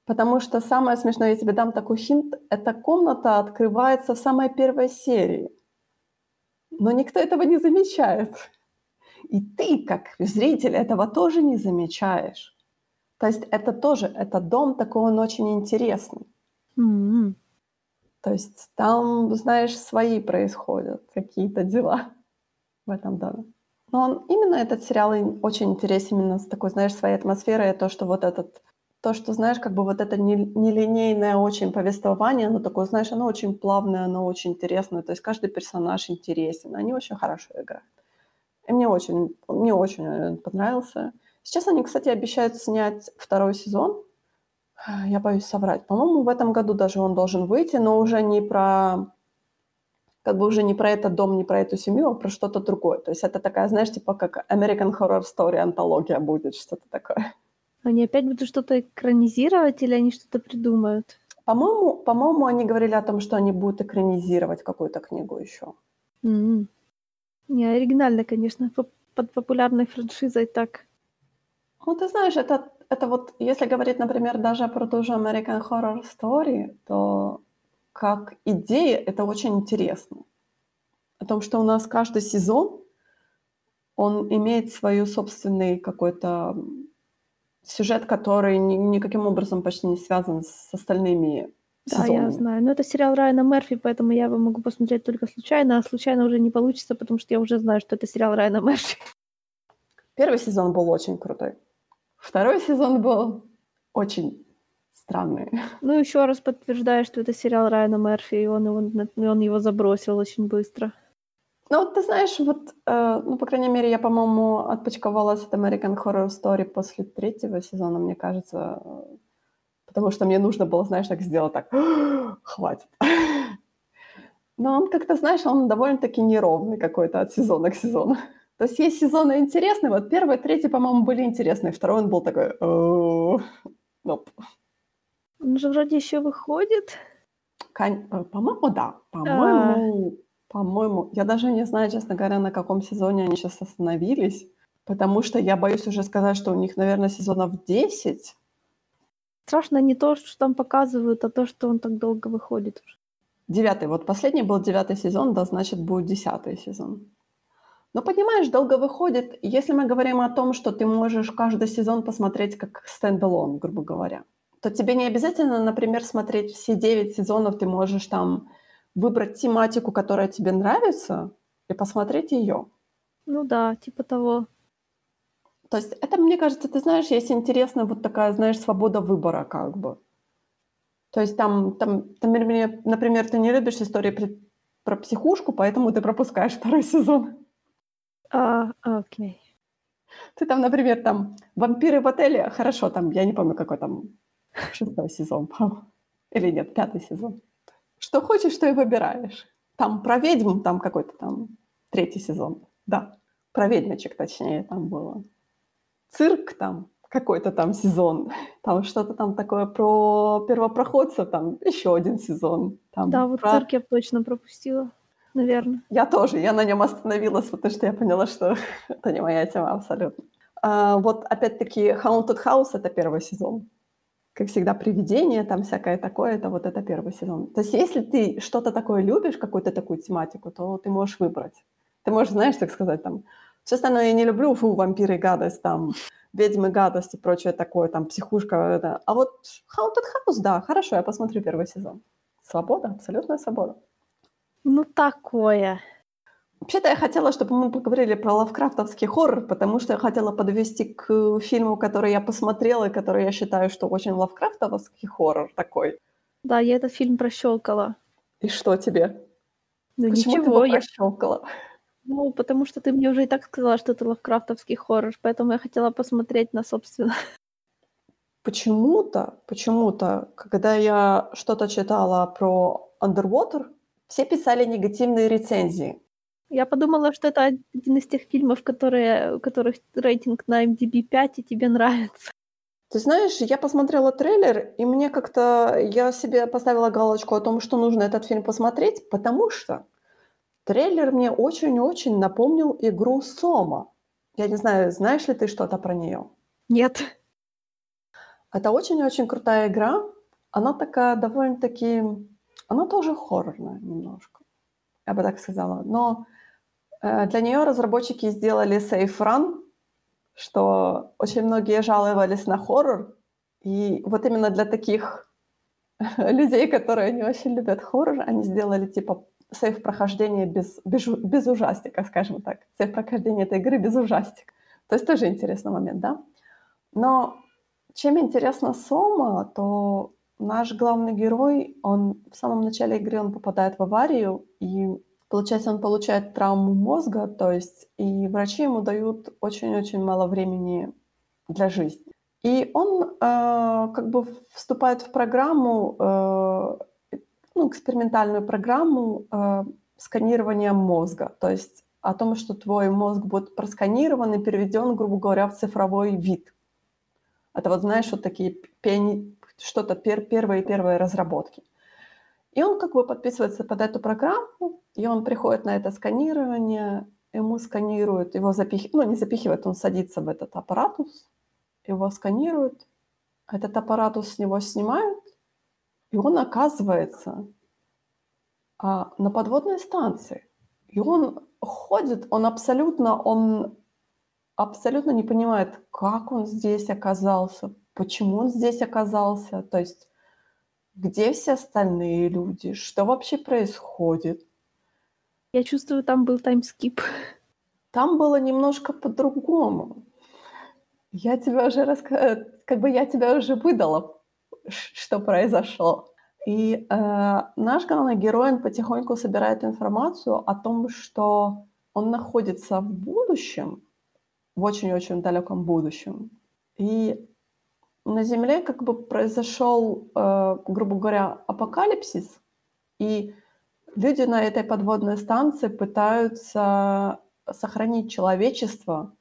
Потому что самое смешное, я тебе дам такой хинт, эта комната открывается в самой первой серии. Но никто этого не замечает. И ты, как зритель, этого тоже не замечаешь. То есть это тоже, это дом такой, он очень интересный.
Mm-hmm.
То есть там, знаешь, свои происходят какие-то дела в этом доме. Но он, именно этот сериал очень интересен именно с такой, знаешь, своей атмосферой, то, что вот этот, то, что, знаешь, как бы вот это нелинейное очень повествование, оно такое, знаешь, оно очень плавное, оно очень интересное, то есть каждый персонаж интересен, они очень хорошо играют. И мне очень, мне очень э, понравился. Сейчас они, кстати, обещают снять второй сезон. Я боюсь соврать. По-моему, в этом году даже он должен выйти, но уже не про как бы уже не про этот дом, не про эту семью, а про что-то другое. То есть это такая, знаешь, типа как American Horror Story антология будет, что-то такое.
Они опять будут что-то экранизировать или они что-то придумают?
По-моему, по-моему, они говорили о том, что они будут экранизировать какую-то книгу еще.
Mm-hmm. Не, оригинально, конечно, под популярной франшизой так.
Ну, ты знаешь, это, это вот, если говорить, например, даже про ту же American Horror Story, то как идея это очень интересно. О том, что у нас каждый сезон, он имеет свой собственный какой-то сюжет, который ни, никаким образом почти не связан с остальными
да,
сезонами.
я знаю. Но это сериал Райана Мерфи, поэтому я его могу посмотреть только случайно, а случайно уже не получится, потому что я уже знаю, что это сериал Райана Мерфи.
Первый сезон был очень крутой. Второй сезон был очень странный.
Ну, еще раз подтверждаю, что это сериал Райана Мерфи, и он его, он его забросил очень быстро.
Ну, вот ты знаешь, вот, э, ну, по крайней мере, я, по-моему, отпочковалась от American Horror Story после третьего сезона, мне кажется, потому что мне нужно было, знаешь, так сделать, так, хватит. Но он как-то, знаешь, он довольно-таки неровный какой-то от сезона к сезону. То есть есть сезоны интересные, вот первый, третий, по-моему, были интересные, второй он был такой, nope.
Он же вроде еще выходит.
Кон... Э, по-моему, да. По-моему, а... по-моему, я даже не знаю, честно говоря, на каком сезоне они сейчас остановились, потому что я боюсь уже сказать, что у них, наверное, сезонов 10.
Страшно не то, что там показывают, а то, что он так долго выходит уже.
Девятый. Вот последний был девятый сезон, да, значит, будет десятый сезон. Но понимаешь, долго выходит, если мы говорим о том, что ты можешь каждый сезон посмотреть как стендалон, грубо говоря то тебе не обязательно, например, смотреть все 9 сезонов, ты можешь там выбрать тематику, которая тебе нравится, и посмотреть ее.
Ну да, типа того.
То есть это, мне кажется, ты знаешь, есть интересная вот такая, знаешь, свобода выбора как бы. То есть там, там, там например, ты не любишь истории про, про психушку, поэтому ты пропускаешь второй сезон.
А, окей.
Ты там, например, там «Вампиры в отеле», хорошо, там, я не помню, какой там, шестой сезон, или нет, пятый сезон. Что хочешь, то и выбираешь. Там про ведьм, там какой-то там третий сезон, да. Про ведьмочек, точнее, там было. Цирк там, какой-то там сезон, там что-то там такое про первопроходца, там еще один сезон. Там
да, вот
про...
цирк я точно пропустила, наверное.
Я тоже, я на нем остановилась, потому что я поняла, что это не моя тема абсолютно. А, вот опять-таки Haunted House — это первый сезон. Как всегда, привидение, там всякое такое, это вот это первый сезон. То есть если ты что-то такое любишь, какую-то такую тематику, то ты можешь выбрать. Ты можешь, знаешь, так сказать, там, все остальное я не люблю, фу, вампиры, гадость, там, ведьмы, гадость и прочее такое, там, психушка. Это. А вот Haunted House, да, хорошо, я посмотрю первый сезон. Свобода, абсолютная свобода.
Ну, такое.
Вообще-то я хотела, чтобы мы поговорили про лавкрафтовский хоррор, потому что я хотела подвести к фильму, который я посмотрела, и который я считаю, что очень лавкрафтовский хоррор такой.
Да, я этот фильм прощелкала.
И что тебе?
Ну
Почему
ничего,
ты его
я...
прощелкала?
Ну, потому что ты мне уже и так сказала, что это лавкрафтовский хоррор, поэтому я хотела посмотреть на собственно.
Почему-то, почему-то, когда я что-то читала про Underwater, все писали негативные рецензии.
Я подумала, что это один из тех фильмов, которые, у которых рейтинг на MDB 5, и тебе нравится.
Ты знаешь, я посмотрела трейлер, и мне как-то... Я себе поставила галочку о том, что нужно этот фильм посмотреть, потому что Трейлер мне очень-очень напомнил игру Сома. Я не знаю, знаешь ли ты что-то про нее?
Нет.
Это очень-очень крутая игра. Она такая довольно-таки... Она тоже хоррорная немножко, я бы так сказала. Но для нее разработчики сделали Safe Run, что очень многие жаловались на хоррор. И вот именно для таких людей, которые не очень любят хоррор, они сделали типа сейф прохождения без, без, без ужастика, скажем так. Сейф прохождения этой игры без ужастика. То есть тоже интересный момент, да? Но чем интересно Сома, то наш главный герой, он в самом начале игры он попадает в аварию, и получается, он получает травму мозга, то есть и врачи ему дают очень-очень мало времени для жизни. И он э, как бы вступает в программу э, ну, экспериментальную программу э, сканирования мозга. То есть о том, что твой мозг будет просканирован и переведен, грубо говоря, в цифровой вид. Это вот, знаешь, вот такие пени... что-то пер... первые-первые разработки. И он как бы подписывается под эту программу, и он приходит на это сканирование, ему сканируют, его запихивают, ну, не запихивают, он садится в этот аппаратус, его сканируют, этот аппаратус с него снимают, и он оказывается а, на подводной станции. И он ходит, он абсолютно, он абсолютно не понимает, как он здесь оказался, почему он здесь оказался, то есть где все остальные люди, что вообще происходит.
Я чувствую, там был таймскип.
Там было немножко по-другому. Я тебя уже раска... как бы я тебя уже выдала что произошло. И э, наш главный герой он потихоньку собирает информацию о том, что он находится в будущем, в очень-очень далеком будущем. И на Земле как бы произошел, э, грубо говоря, апокалипсис, и люди на этой подводной станции пытаются сохранить человечество,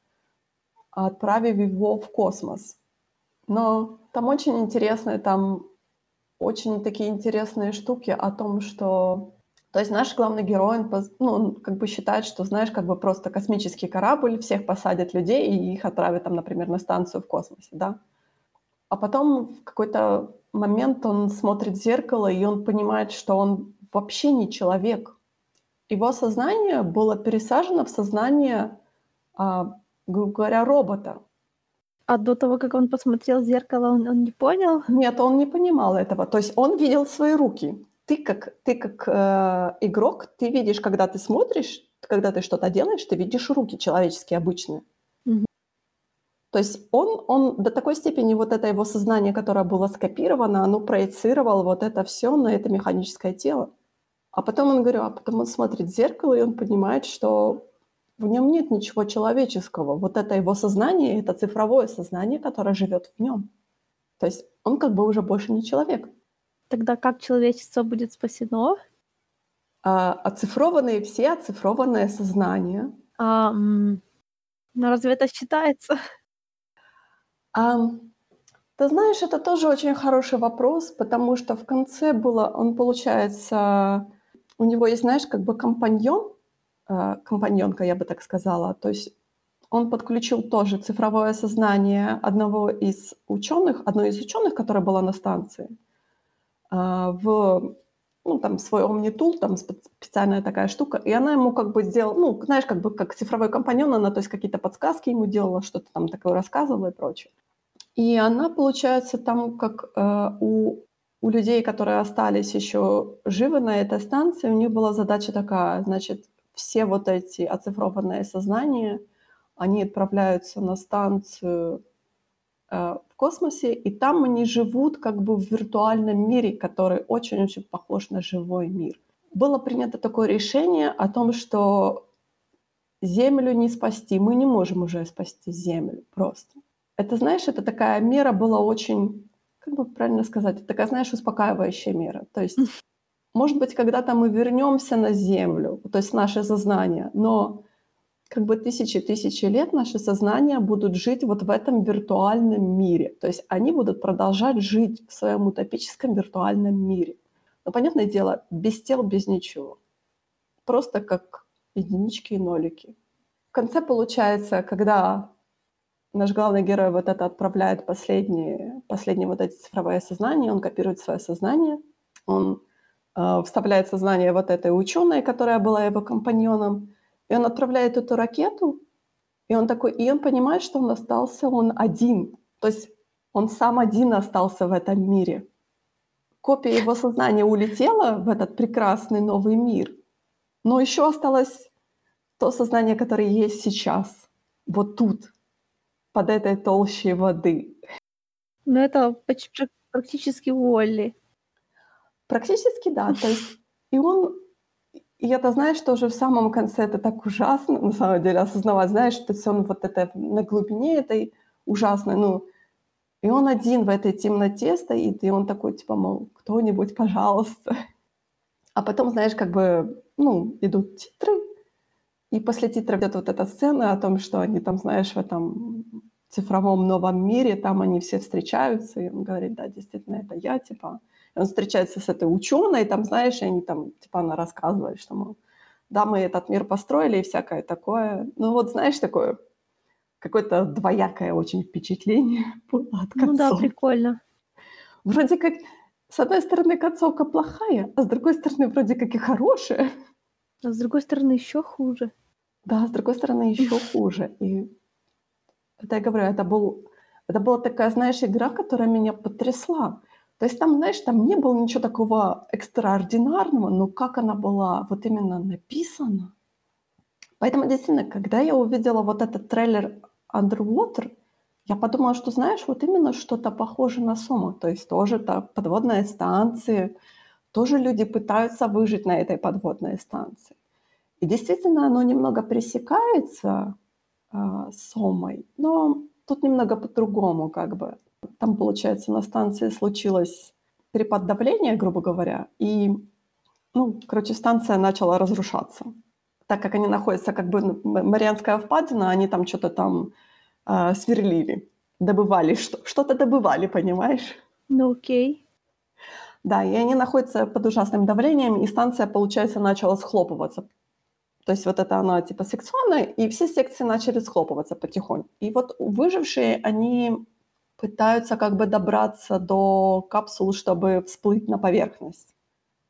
отправив его в космос. Но там очень интересные, там очень такие интересные штуки о том, что... То есть наш главный герой, он, ну, он как бы считает, что, знаешь, как бы просто космический корабль, всех посадят людей и их отправят там, например, на станцию в космосе, да. А потом в какой-то момент он смотрит в зеркало, и он понимает, что он вообще не человек. Его сознание было пересажено в сознание, а, грубо говоря, робота.
А до того, как он посмотрел в зеркало, он, он не понял?
Нет, он не понимал этого. То есть он видел свои руки. ты как, ты как э, игрок, ты видишь, когда ты смотришь, когда ты что-то делаешь, ты видишь руки человеческие обычные. То есть он, он до такой степени вот это его сознание, которое было скопировано, оно проецировало вот это все на это механическое тело. А потом он говорю, а потом он смотрит в зеркало, и он понимает, что в нем нет ничего человеческого. Вот это его сознание, это цифровое сознание, которое живет в нем. То есть он как бы уже больше не человек.
Тогда как человечество будет спасено?
А оцифрованные все оцифрованное сознание.
А, м, ну разве это считается?
Ам, ты знаешь, это тоже очень хороший вопрос, потому что в конце было, он получается, у него есть, знаешь, как бы компаньон, э, компаньонка, я бы так сказала. То есть он подключил тоже цифровое сознание одного из ученых, одной из ученых, которая была на станции, а, в ну, там, свой Omnitool, там специальная такая штука, и она ему как бы сделала, ну, знаешь, как бы как цифровой компаньон, она, то есть какие-то подсказки ему делала, что-то там такое рассказывала и прочее. И она, получается, там как э, у, у людей, которые остались еще живы на этой станции, у них была задача такая, значит, все вот эти оцифрованные сознания, они отправляются на станцию э, в космосе, и там они живут как бы в виртуальном мире, который очень-очень похож на живой мир. Было принято такое решение о том, что Землю не спасти, мы не можем уже спасти Землю просто. Это, знаешь, это такая мера была очень, как бы правильно сказать, такая, знаешь, успокаивающая мера. То есть, может быть, когда-то мы вернемся на Землю, то есть наше сознание, но как бы тысячи-тысячи лет наши сознания будут жить вот в этом виртуальном мире. То есть они будут продолжать жить в своем утопическом виртуальном мире. Но, понятное дело, без тел, без ничего. Просто как единички и нолики. В конце получается, когда наш главный герой вот это отправляет последние, последние вот эти цифровые сознания, он копирует свое сознание, он э, вставляет сознание вот этой ученой, которая была его компаньоном, и он отправляет эту ракету, и он такой, и он понимает, что он остался он один. То есть он сам один остался в этом мире. Копия его сознания улетела в этот прекрасный новый мир, но еще осталось то сознание, которое есть сейчас, вот тут, под этой толщей воды.
Ну, это практически Уолли.
Практически, да. То есть и он и это, знаешь, тоже в самом конце это так ужасно, на самом деле, осознавать, знаешь, что все он вот это на глубине этой ужасной, ну, и он один в этой темноте стоит, и он такой, типа, мол, кто-нибудь, пожалуйста. А потом, знаешь, как бы, ну, идут титры, и после титров идет вот эта сцена о том, что они там, знаешь, в этом цифровом новом мире, там они все встречаются, и он говорит, да, действительно, это я, типа, он встречается с этой ученой, там, знаешь, и они там, типа, она рассказывает, что, мол, да, мы этот мир построили и всякое такое. Ну вот, знаешь, такое какое-то двоякое очень впечатление было от концовки.
Ну да, прикольно.
Вроде как, с одной стороны, концовка плохая, а с другой стороны, вроде как и хорошая.
А с другой стороны, еще хуже.
Да, с другой стороны, еще хуже. И это я говорю, это, был, это была такая, знаешь, игра, которая меня потрясла. То есть там, знаешь, там не было ничего такого экстраординарного, но как она была вот именно написана. Поэтому действительно, когда я увидела вот этот трейлер Underwater, я подумала, что, знаешь, вот именно что-то похоже на Сома. То есть тоже та подводная станция, тоже люди пытаются выжить на этой подводной станции. И действительно, оно немного пресекается э, Сомой, но тут немного по-другому как бы. Там, получается, на станции случилось перепад давления, грубо говоря, и, ну, короче, станция начала разрушаться. Так как они находятся, как бы, Марианская впадина, они там что-то там э, сверлили, добывали, что- что-то добывали, понимаешь?
Ну окей.
Да, и они находятся под ужасным давлением, и станция, получается, начала схлопываться. То есть вот это она типа секционная, и все секции начали схлопываться потихоньку. И вот выжившие, они пытаются как бы добраться до капсул, чтобы всплыть на поверхность.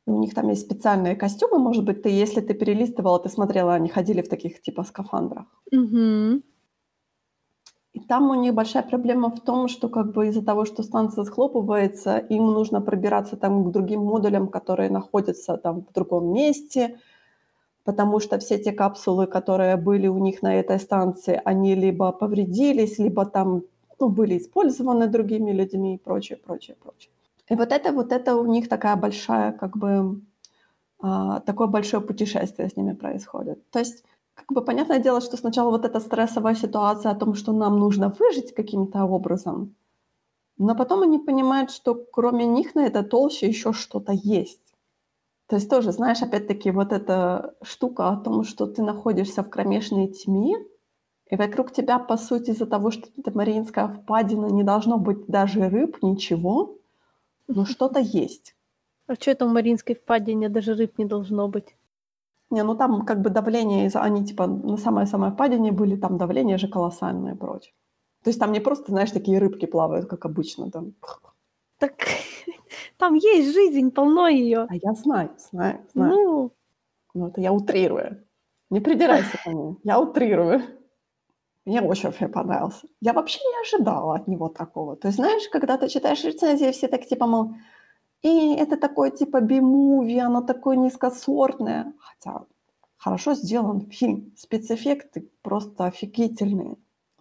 У них там есть специальные костюмы, может быть, ты, если ты перелистывала, ты смотрела, они ходили в таких типа скафандрах.
Угу.
И там у них большая проблема в том, что как бы из-за того, что станция схлопывается, им нужно пробираться там к другим модулям, которые находятся там в другом месте, потому что все те капсулы, которые были у них на этой станции, они либо повредились, либо там ну, были использованы другими людьми и прочее, прочее, прочее. И вот это, вот это у них такая большая, как бы, а, такое большое путешествие с ними происходит. То есть, как бы, понятное дело, что сначала вот эта стрессовая ситуация о том, что нам нужно выжить каким-то образом, но потом они понимают, что кроме них на это толще еще что-то есть. То есть тоже, знаешь, опять-таки вот эта штука о том, что ты находишься в кромешной тьме, и вокруг тебя, по сути, из-за того, что это Мариинская впадина, не должно быть даже рыб, ничего, но что-то есть.
А что это в Мариинской впадине даже рыб не должно быть?
Не, ну там как бы давление, они типа на самой-самой впадине были, там давление же колоссальное и прочее. То есть там не просто, знаешь, такие рыбки плавают, как обычно там.
Так там есть жизнь, полно ее.
А я знаю, знаю, знаю.
Ну,
Ну, это я утрирую. Не придирайся ко мне. Я утрирую. Мне очень фильм понравился. Я вообще не ожидала от него такого. То есть, знаешь, когда ты читаешь рецензии, все так типа, мол, и это такое типа би-муви, оно такое низкосортное. Хотя хорошо сделан фильм. Спецэффекты просто офигительные.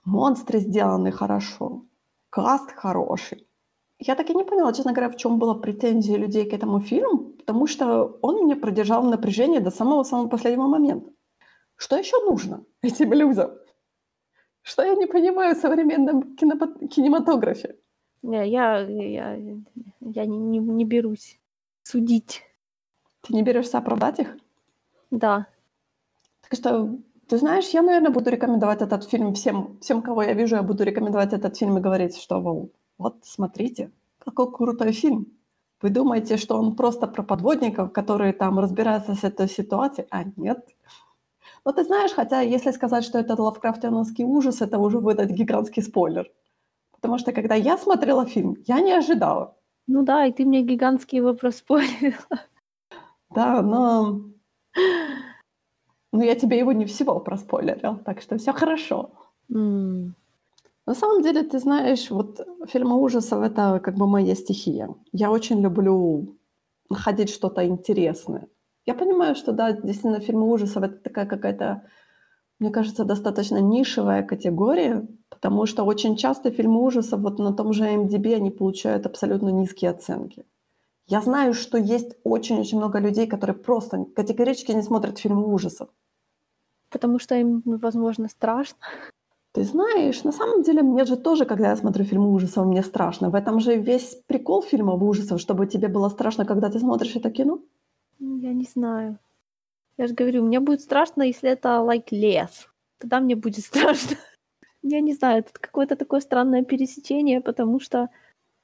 Монстры сделаны хорошо. Каст хороший. Я так и не поняла, честно говоря, в чем была претензия людей к этому фильму, потому что он мне продержал напряжение до самого-самого последнего момента. Что еще нужно этим людям? Что я не понимаю в современном кинематографе?
Не, я, я, я не, не, не берусь судить.
Ты не берешься оправдать их?
Да.
Так что, ты знаешь, я, наверное, буду рекомендовать этот фильм всем, всем, кого я вижу, я буду рекомендовать этот фильм и говорить, что, мол, вот, смотрите, какой крутой фильм. Вы думаете, что он просто про подводников, которые там разбираются с этой ситуацией? А нет. Но ты знаешь, хотя если сказать, что это лавкрафтиановский ужас, это уже выдать гигантский спойлер. Потому что когда я смотрела фильм, я не ожидала.
Ну да, и ты мне гигантский его проспорил.
Да, но... Но я тебе его не всего проспойлерил, так что все хорошо.
М,
На самом деле, ты знаешь, вот фильмы ужасов — это как бы моя стихия. Я очень люблю находить что-то интересное. Я понимаю, что, да, действительно, фильмы ужасов — это такая какая-то, мне кажется, достаточно нишевая категория, потому что очень часто фильмы ужасов вот на том же IMDb, они получают абсолютно низкие оценки. Я знаю, что есть очень-очень много людей, которые просто категорически не смотрят фильмы ужасов.
Потому что им, возможно, страшно.
Ты знаешь, на самом деле мне же тоже, когда я смотрю фильмы ужасов, мне страшно. В этом же весь прикол фильмов ужасов, чтобы тебе было страшно, когда ты смотришь это кино.
Ну, Я не знаю. Я же говорю, мне будет страшно, если это like лес. Тогда мне будет страшно. Я не знаю, это какое-то такое странное пересечение, потому что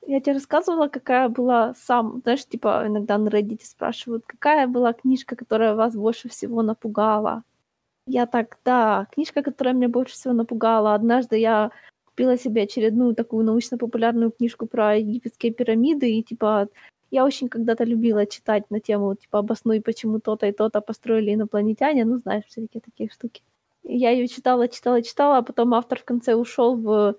я тебе рассказывала, какая была сам, знаешь, типа иногда на Reddit спрашивают, какая была книжка, которая вас больше всего напугала. Я так, да, книжка, которая меня больше всего напугала. Однажды я купила себе очередную такую научно-популярную книжку про египетские пирамиды, и типа я очень когда-то любила читать на тему, типа, обоснуй, почему то-то и то-то построили инопланетяне, ну, знаешь, всякие такие штуки. Я ее читала, читала, читала, а потом автор в конце ушел в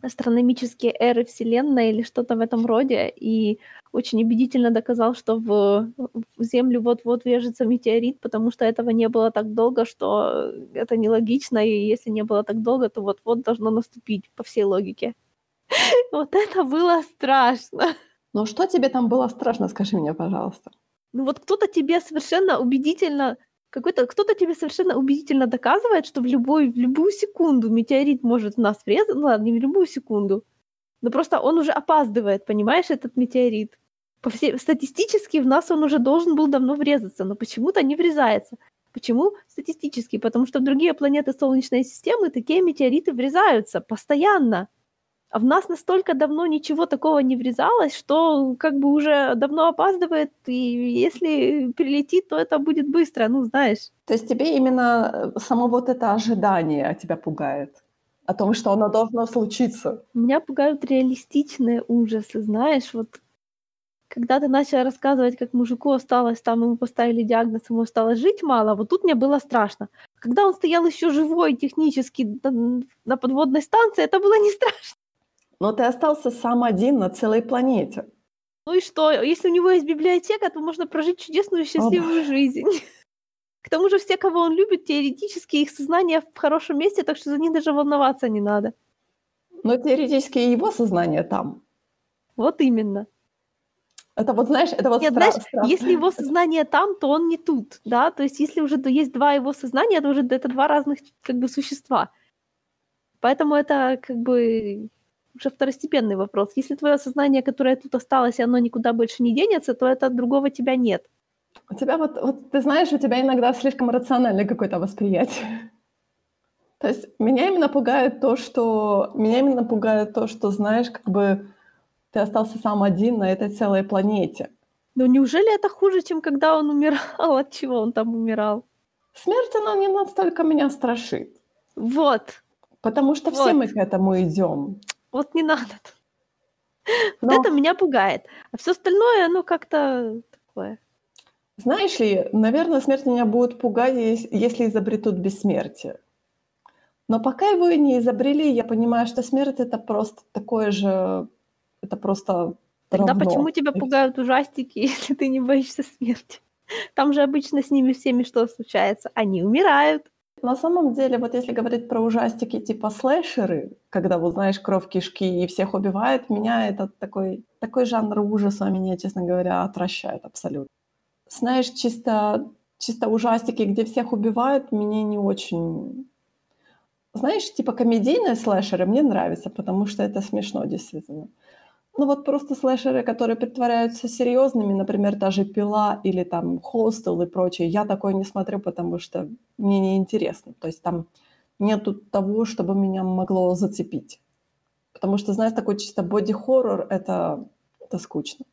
астрономические эры Вселенной или что-то в этом роде, и очень убедительно доказал, что в, в Землю вот-вот врежется метеорит, потому что этого не было так долго, что это нелогично, и если не было так долго, то вот-вот должно наступить по всей логике. Вот это было страшно.
Но что тебе там было страшно, скажи мне, пожалуйста.
Ну вот кто-то тебе совершенно убедительно какой-то кто-то тебе совершенно убедительно доказывает, что в любой в любую секунду метеорит может в нас врезаться, ну ладно, не в любую секунду, но просто он уже опаздывает, понимаешь, этот метеорит. По всей, статистически в нас он уже должен был давно врезаться, но почему-то не врезается. Почему статистически? Потому что в другие планеты Солнечной системы такие метеориты врезаются постоянно. А в нас настолько давно ничего такого не врезалось, что как бы уже давно опаздывает, и если прилетит, то это будет быстро, ну, знаешь.
То есть тебе именно э, само вот это ожидание тебя пугает? О том, что оно должно случиться?
Меня пугают реалистичные ужасы, знаешь, вот когда ты начала рассказывать, как мужику осталось, там ему поставили диагноз, ему осталось жить мало, вот тут мне было страшно. Когда он стоял еще живой технически на подводной станции, это было не страшно.
Но ты остался сам один на целой планете.
Ну и что? Если у него есть библиотека, то можно прожить чудесную счастливую О, жизнь. К тому же все, кого он любит, теоретически их сознание в хорошем месте, так что за них даже волноваться не надо.
Но теоретически его сознание там.
Вот именно.
Это вот, знаешь, это вот
Нет, стра- знаешь, страх. если его сознание там, то он не тут, да, то есть если уже есть два его сознания, это уже это два разных как бы существа. Поэтому это как бы уже второстепенный вопрос. Если твое сознание, которое тут осталось, и оно никуда больше не денется, то это другого тебя нет.
У тебя вот, вот ты знаешь, у тебя иногда слишком рациональное какое-то восприятие. То есть меня именно пугает то, что меня именно пугает то, что знаешь, как бы ты остался сам один на этой целой планете.
Но неужели это хуже, чем когда он умирал? От чего он там умирал?
Смерть, она не настолько меня страшит.
Вот.
Потому что
вот.
все мы к этому идем.
Вот не надо. Но... Вот это меня пугает. А все остальное, оно как-то такое.
Знаешь ли, наверное, смерть меня будет пугать, если изобретут бессмертие. Но пока его и не изобрели, я понимаю, что смерть это просто такое же, это просто
Тогда
равно.
почему тебя пугают ужастики, если ты не боишься смерти? Там же обычно с ними всеми что случается? Они умирают.
На самом деле, вот если говорить про ужастики типа слэшеры, когда, вот знаешь, кровь, кишки и всех убивают, меня это такой, такой жанр ужаса меня, честно говоря, отвращает абсолютно. Знаешь, чисто, чисто ужастики, где всех убивают, мне не очень... Знаешь, типа комедийные слэшеры мне нравятся, потому что это смешно, действительно. Ну вот просто слэшеры, которые притворяются серьезными, например, та же «Пила» или там «Хостел» и прочее, я такое не смотрю, потому что мне неинтересно. То есть там нету того, чтобы меня могло зацепить. Потому что, знаешь, такой чисто боди-хоррор — это, это скучно.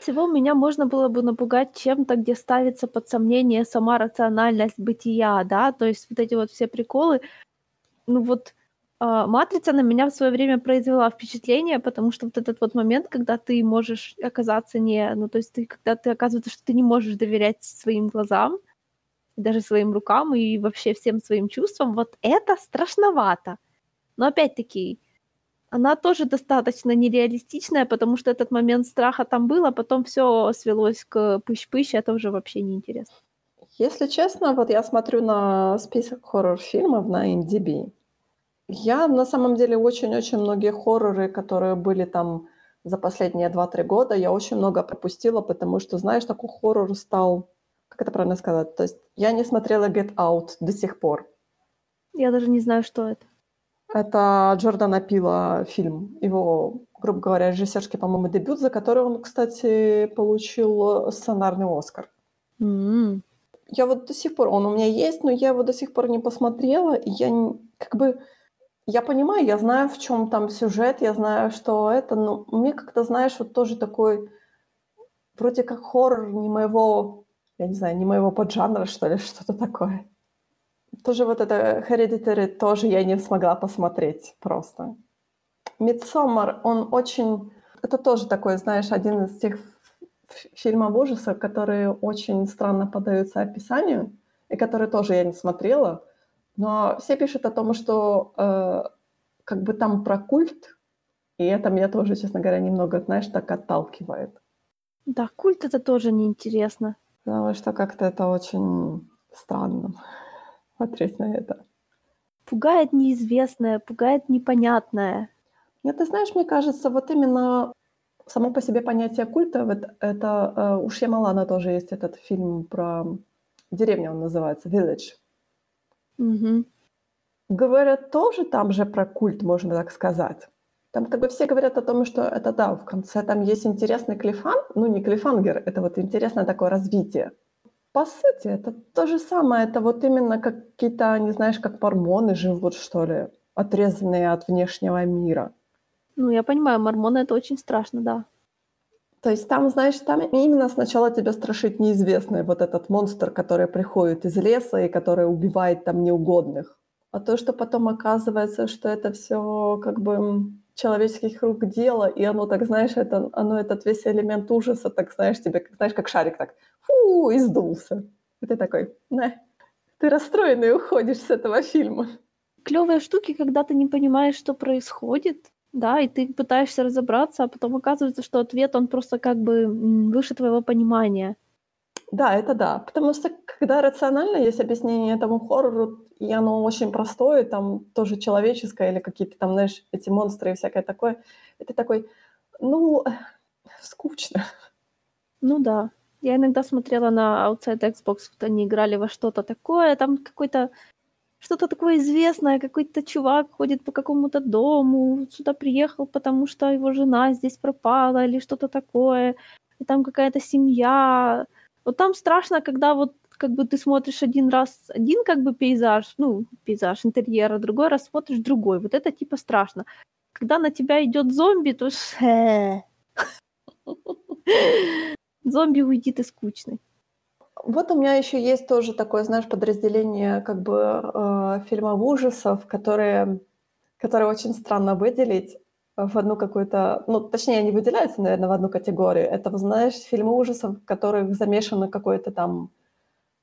Всего меня можно было бы напугать чем-то, где ставится под сомнение сама рациональность бытия, да, то есть вот эти вот все приколы, ну вот «Матрица» на меня в свое время произвела впечатление, потому что вот этот вот момент, когда ты можешь оказаться не... Ну, то есть ты, когда ты оказывается, что ты не можешь доверять своим глазам, даже своим рукам и вообще всем своим чувствам, вот это страшновато. Но опять-таки, она тоже достаточно нереалистичная, потому что этот момент страха там был, а потом все свелось к пыщ-пыщ, это уже вообще неинтересно.
Если честно, вот я смотрю на список хоррор-фильмов на MDB, я на самом деле очень-очень многие хорроры, которые были там за последние 2-3 года, я очень много пропустила, потому что, знаешь, такой хоррор стал, как это правильно сказать, то есть я не смотрела Get Out до сих пор.
Я даже не знаю, что это.
Это Джордана Пила фильм. Его, грубо говоря, режиссерский, по-моему, дебют, за который он, кстати, получил сценарный Оскар.
Mm-hmm.
Я вот до сих пор, он у меня есть, но я его до сих пор не посмотрела, и я как бы я понимаю, я знаю, в чем там сюжет, я знаю, что это, но мне как-то, знаешь, вот тоже такой, вроде как хоррор не моего, я не знаю, не моего поджанра, что ли, что-то такое. Тоже вот это Hereditary тоже я не смогла посмотреть просто. Midsommar, он очень... Это тоже такой, знаешь, один из тех фильмов ужасов, которые очень странно поддаются описанию, и которые тоже я не смотрела. Но все пишут о том, что э, как бы там про культ, и это меня тоже, честно говоря, немного, знаешь, так отталкивает.
Да, культ это тоже неинтересно.
Потому что как-то это очень странно смотреть на это.
Пугает неизвестное, пугает непонятное.
Нет, ты знаешь, мне кажется, вот именно само по себе понятие культа, вот это э, у Шьямалана тоже есть этот фильм про деревню, он называется, Village.
Угу.
Говорят, тоже там же про культ, можно так сказать. Там как бы все говорят о том, что это да, в конце там есть интересный клифан, ну не клифангер, это вот интересное такое развитие. По сути, это то же самое, это вот именно как какие-то, не знаешь, как мормоны живут, что ли, отрезанные от внешнего мира.
Ну, я понимаю, мормоны это очень страшно, да.
То есть там, знаешь, там именно сначала тебя страшит неизвестный вот этот монстр, который приходит из леса и который убивает там неугодных. А то, что потом оказывается, что это все как бы человеческих рук дело, и оно так, знаешь, это, оно этот весь элемент ужаса, так, знаешь, тебе, знаешь, как шарик так, фу, и сдулся. И ты такой, не. Ты расстроенный уходишь с этого фильма.
Клевые штуки, когда ты не понимаешь, что происходит, да, и ты пытаешься разобраться, а потом оказывается, что ответ, он просто как бы выше твоего понимания.
Да, это да. Потому что когда рационально есть объяснение этому хоррору, и оно очень простое, там тоже человеческое, или какие-то там, знаешь, эти монстры и всякое такое, это такой, ну, скучно.
Ну да. Я иногда смотрела на Outside Xbox, вот они играли во что-то такое, там какой-то что-то такое известное, какой-то чувак ходит по какому-то дому, сюда приехал, потому что его жена здесь пропала, или что-то такое, и там какая-то семья. Вот там страшно, когда вот как бы ты смотришь один раз один как бы пейзаж, ну, пейзаж интерьера, другой раз смотришь другой. Вот это типа страшно. Когда на тебя идет зомби, то Зомби уйди, ты скучный.
Вот у меня еще есть тоже такое, знаешь, подразделение как бы э, фильмов ужасов, которые, которые очень странно выделить в одну какую-то, ну, точнее, они выделяются, наверное, в одну категорию. Это, знаешь, фильмы ужасов, в которых замешано какое-то там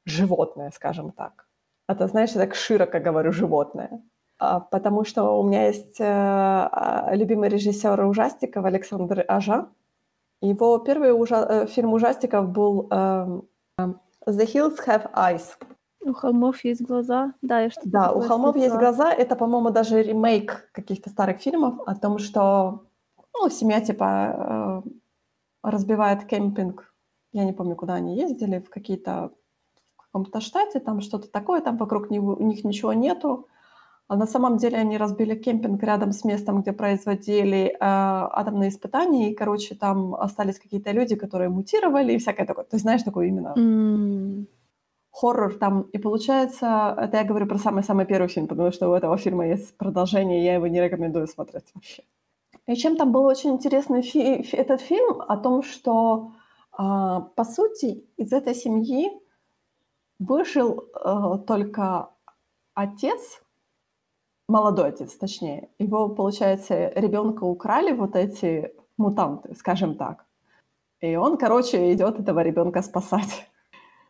животное, скажем так. Это, знаешь, я так широко говорю животное. А, потому что у меня есть э, а, любимый режиссер ужастиков Александр Ажа, его первый ужа- э, фильм ужастиков был э, «The Hills Have Eyes».
У холмов есть глаза, да, я что-то
Да, у холмов слышала. есть глаза. Это, по-моему, даже ремейк каких-то старых фильмов о том, что ну, семья типа э, разбивает кемпинг. Я не помню, куда они ездили, в какие-то в каком-то штате, там что-то такое, там вокруг него, у них ничего нету. А на самом деле они разбили кемпинг рядом с местом, где производили э, атомные испытания, и, короче, там остались какие-то люди, которые мутировали и всякое такое. То есть, знаешь, такое именно
mm.
хоррор там. И получается, это я говорю про самый-самый первый фильм, потому что у этого фильма есть продолжение, и я его не рекомендую смотреть вообще. И чем там был очень интересный фи- этот фильм, о том, что, э, по сути, из этой семьи выжил э, только отец, молодой отец, точнее. Его, получается, ребенка украли вот эти мутанты, скажем так. И он, короче, идет этого ребенка спасать.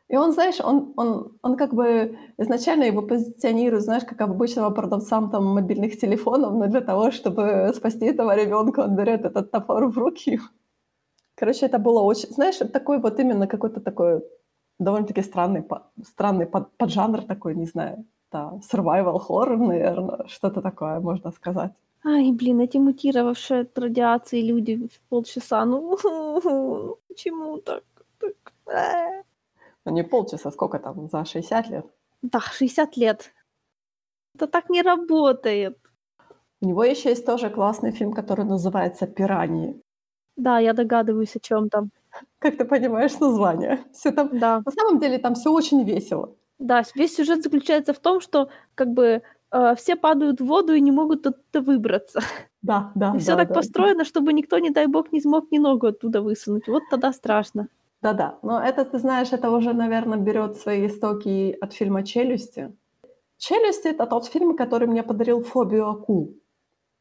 И он, знаешь, он, он, он как бы изначально его позиционирует, знаешь, как обычного продавцам там мобильных телефонов, но для того, чтобы спасти этого ребенка, он берет этот топор в руки. Короче, это было очень, знаешь, такой вот именно какой-то такой довольно-таки странный, странный под, поджанр такой, не знаю, да, survival horror, наверное, что-то такое можно сказать.
Ай, блин, эти мутировавшие от радиации люди в полчаса, ну почему так? так?
Э. Ну не полчаса, сколько там, за 60 лет?
Да, 60 лет. Это так не работает.
У него еще есть тоже классный фильм, который называется «Пираньи».
Да, я догадываюсь, о чем там.
Как ты понимаешь название? Все там,
да.
На самом деле там все очень весело.
Да, весь сюжет заключается в том, что как бы э, все падают в воду и не могут оттуда выбраться.
Да, да.
И все
да,
так
да.
построено, чтобы никто, не дай бог, не смог ни ногу оттуда высунуть. Вот тогда страшно.
Да-да. Но это, ты знаешь, это уже, наверное, берет свои истоки от фильма «Челюсти». «Челюсти» — это тот фильм, который мне подарил фобию акул.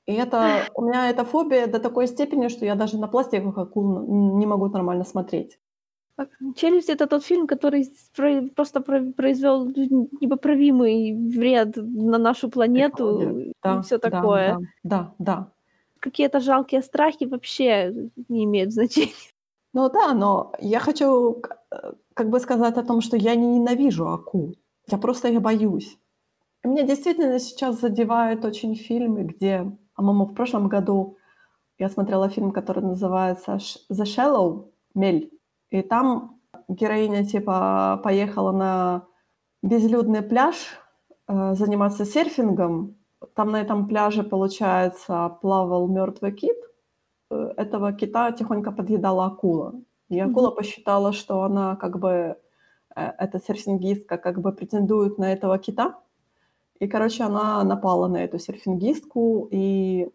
И это у меня эта фобия до такой степени, что я даже на пластиковых акул не могу нормально смотреть.
«Челюсть» — это тот фильм, который просто произвел непоправимый вред на нашу планету
да,
и все такое.
Да, да, да.
Какие-то жалкие страхи вообще не имеют значения.
Ну да, но я хочу как бы сказать о том, что я не ненавижу акул. Я просто их боюсь. Меня действительно сейчас задевают очень фильмы, где, по-моему, в прошлом году я смотрела фильм, который называется «The Shallow», «Мель». И там героиня типа поехала на безлюдный пляж э, заниматься серфингом. Там на этом пляже, получается, плавал мертвый кит. Э, этого кита тихонько подъедала акула. И акула mm-hmm. посчитала, что она как бы э, эта серфингистка как бы претендует на этого кита. И, короче, она напала на эту серфингистку, и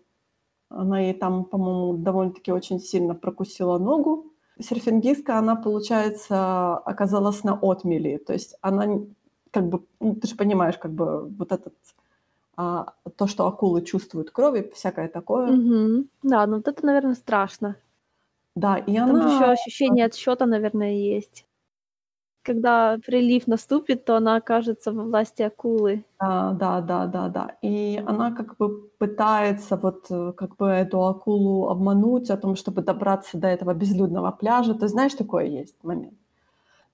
она ей там, по-моему, довольно-таки очень сильно прокусила ногу серфингистка, она, получается, оказалась на отмели. То есть она как бы, ну, ты же понимаешь, как бы вот этот а, то, что акулы чувствуют крови, всякое такое.
Угу. Да, ну вот это, наверное, страшно.
Да, и
Там
она...
еще ощущение отсчета, наверное, есть. Когда прилив наступит, то она окажется во власти акулы.
Да, да, да, да, да. И она как бы пытается вот, э, как бы эту акулу обмануть о том, чтобы добраться до этого безлюдного пляжа. Ты знаешь, такое есть момент?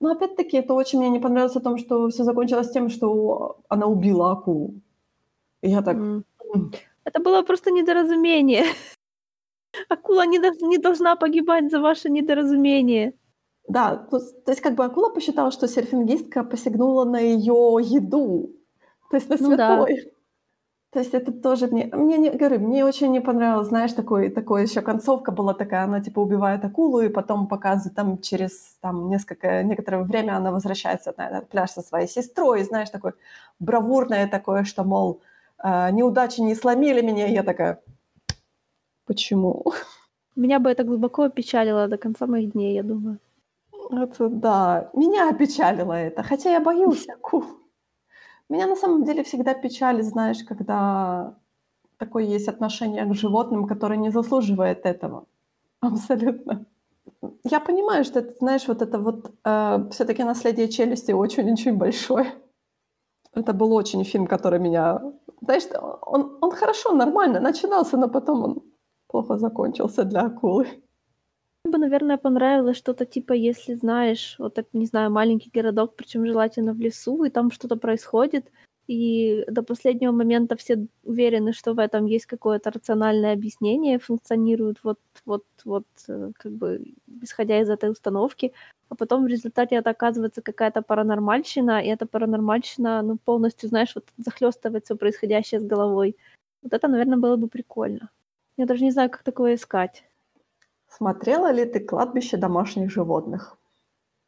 Но опять-таки это очень мне не понравилось о том, что всё закончилось тем, что она убила акулу. И я так,
М.
м.
Это было просто недоразумение. Акула не не должна погибать за ваше недоразумение.
Да, то есть то есть как бы акула посчитала, что серфингистка посягнула на её еду, то есть на
Ну да.
святое. То есть это тоже мне мне не говорю, мне очень не понравилось, знаешь, такой такой ещё концовка была такая, она типа убивает акулу и потом показывает там через там несколько некоторое время она возвращается на этот пляж со своей сестрой. И знаешь, такое бравурное такое, что, мол, э, неудачи не сломили меня. И я такая: "Почему?"
Меня бы это глубоко опечалило до конца моих дней, я думаю.
Это да, меня опечалило это, хотя я боюсь акул. Меня на самом деле всегда печалит, знаешь, когда такое есть отношение к животным, которое не заслуживает этого. Абсолютно. Я понимаю, что это, знаешь, вот это вот, э, всё-таки "Наследие челюсти" очень-очень большое. Это был очень фильм, который меня знаешь, он он хорошо, нормально начинался, но потом он плохо закончился для акулы.
Бы, наверное, понравилось что-то типа, если знаешь, вот это, не знаю, маленький городок, причём желательно в лесу, и там что-то происходит, и до последнего момента все уверены, что в этом есть какое-то рациональное объяснение, функционирует вот вот вот, э, как бы исходя из этой установки, а потом в результате это оказывается какая-то паранормальщина, и эта паранормальщина, ну, полностью, знаешь, вот захлёстывает всё происходящее с головой. Вот это, наверно, было бы прикольно. Я даже не знаю, как такое искать.
Смотрела ли ты "Кладбище домашних животных"?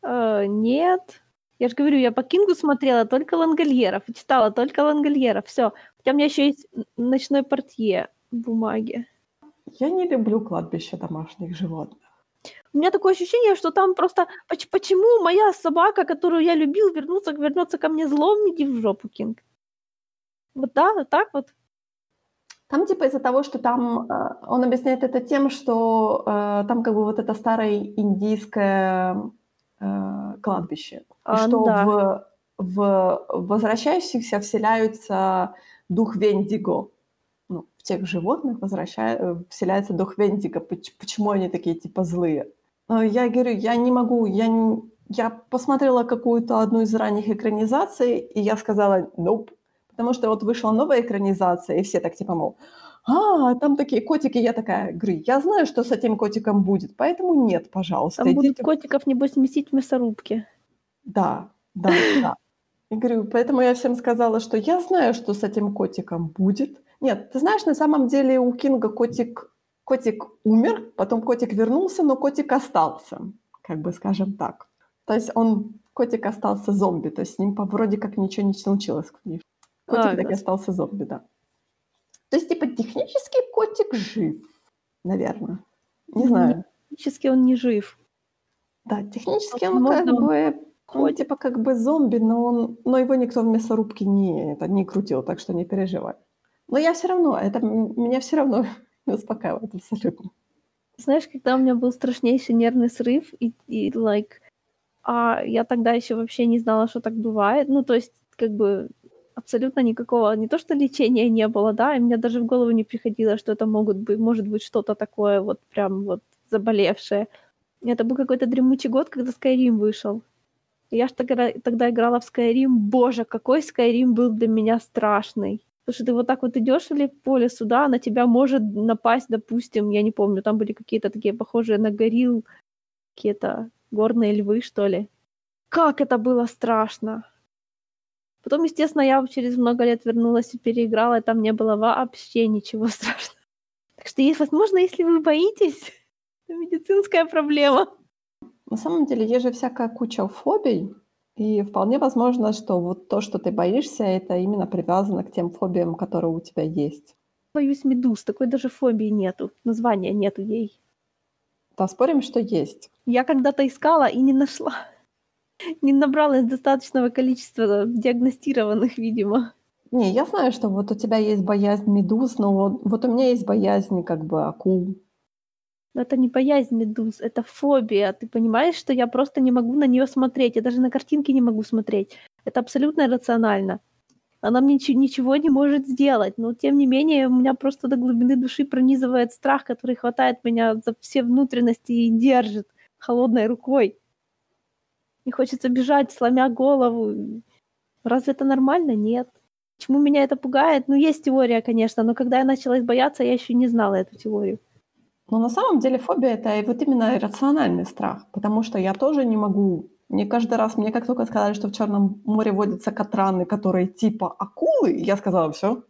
Э, нет. Я ж говорю, я по Кингу смотрела только "Лангольеров" читала только "Лангольеров". Всё. Хотя у меня ещё есть "Н Ночной портье" в бумаге.
Я не люблю "Кладбище домашних животных".
У меня такое ощущение, что там просто поч почему моя собака, которую я любил, вернуться вернётся ко мне злом, иди в жопу, Кинг. Вот да, вот так вот.
Там типа из-за того, что там, э, он объясняет это тем, что, э, там как бы вот это старое индийское, э, кладбище. И что
да.
в в возвращающихся вселяются дух Вендиго. Ну, в тех животных возвраща э, вселяется дух Вендиго. Поч почему они такие типа злые? Я говорю, я не могу, я н я посмотрела какую-то одну из ранних экранизаций, и я сказала: "Nope". Потому что вот вышла новая экранизация, и все так типа, мол: "А, там такие котики". Я такая говорю: "Я знаю, что с этим котиком будет, поэтому нет, пожалуйста,
Там будут
идите"
котиков, небось, месить в мясорубке.
Да, да, да. И говорю, поэтому я всем сказала, что я знаю, что с этим котиком будет. Нет, ты знаешь, на самом деле у Кинга котик котик умер, потом котик вернулся, но котик остался, как бы скажем так. То есть он котик остался зомби, то есть с ним вроде как ничего не случилось в книжке. Котик
А,
так и остался зомби, да. То есть типа технически котик жив, наверно. Не
Нет,
знаю.
технически он не жив.
Да, технически он как
Возможно, он
бы, он
ходит.
типа как бы зомби, но он но его никто в мясорубке не это, не крутил, так что не переживай. Но я всё равно, это меня всё равно не успокаивает абсолютно.
Знаешь, когда у меня был страшнейший нервный срыв, и и like, а, я тогда ещё вообще не знала, что так бывает. Ну, то есть, как бы абсолютно никакого не то что лечения не было, да, и мне даже в голову не приходило, что это могут быть может быть что-то такое вот прям вот заболевшее. Это был какой-то дремучий год, когда "Скайрим" вышел. Я ж тогда тогда играла в "Скайрим". Боже, какой "Скайрим" был для меня страшный. Потому что ты вот так вот идёшь или по лесу, да, на тебя может напасть, допустим, я не помню, там были какие-то такие похожие на горилл, какие-то горные львы, что ли. Как это было страшно! Потом, естественно, я через много лет вернулась и переиграла, и там не было вообще ничего страшного. Так что есть возможно, если вы боитесь, это медицинская проблема.
На самом деле есть же всякая куча фобий, и вполне возможно, что вот то, что ты боишься, это именно привязано к тем фобиям, которые у тебя есть.
Боюсь медуз, такой даже фобии нету, названия нету ей.
Поспорим, что есть.
Я когда-то искала и не нашла. Не набралось достаточного количества диагностированных, видимо.
Не, я знаю, что вот у тебя есть боязнь медуз, но вот вот у меня есть боязнь как бы акул.
Но это не боязнь медуз, это фобия. Ты понимаешь, что я просто не могу на нее смотреть. Я даже на картинки не могу смотреть. Это абсолютно иррационально. Она мне ничего не может сделать. Но, тем не менее, у меня просто до глубины души пронизывает страх, который хватает меня за все внутренности и держит холодной рукой. Не хочется бежать, сломя голову. Разве это нормально? Нет. Почему меня это пугает? Ну, есть теория, конечно, но когда я начала бояться, я еще не знала эту теорию.
Но на самом деле фобия — это вот именно иррациональный страх, потому что я тоже не могу... Мне каждый раз, мне как только сказали, что в Черном море водятся катраны, которые типа акулы, я сказала, все,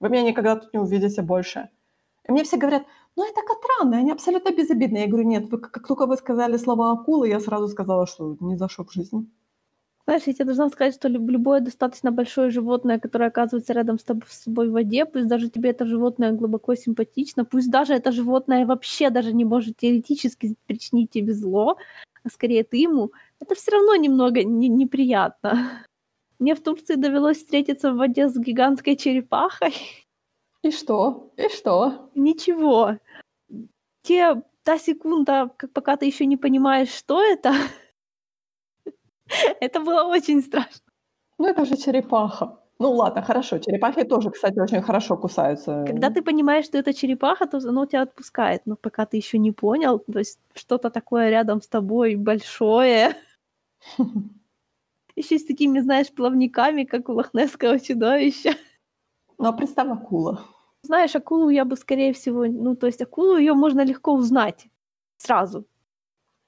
вы меня никогда тут не увидите больше. И мне все говорят, ну это катраны, они абсолютно безобидные. Я говорю, нет, вы, как только вы сказали слово акулы, я сразу сказала, что ни за в жизни.
Знаешь, я тебе должна сказать, что любое достаточно большое животное, которое оказывается рядом с тобой, с собой в воде, пусть даже тебе это животное глубоко симпатично, пусть даже это животное вообще даже не может теоретически причинить тебе зло, а скорее ты ему, это все равно немного не, неприятно. Мне в Турции довелось встретиться в воде с гигантской черепахой.
И что? И что?
Ничего. Те, та секунда, как пока ты еще не понимаешь, что это, Это было очень страшно.
Ну, это же черепаха. Ну ладно, хорошо. Черепахи тоже, кстати, очень хорошо кусаются.
Когда ты понимаешь, что это черепаха, то оно тебя отпускает. Но пока ты еще не понял, то есть что-то такое рядом с тобой большое. Еще с такими, знаешь, плавниками, как у лохнесского чудовища.
Ну, а представь акула.
Знаешь, акулу я бы, скорее всего, ну, то есть акулу ее можно легко узнать сразу.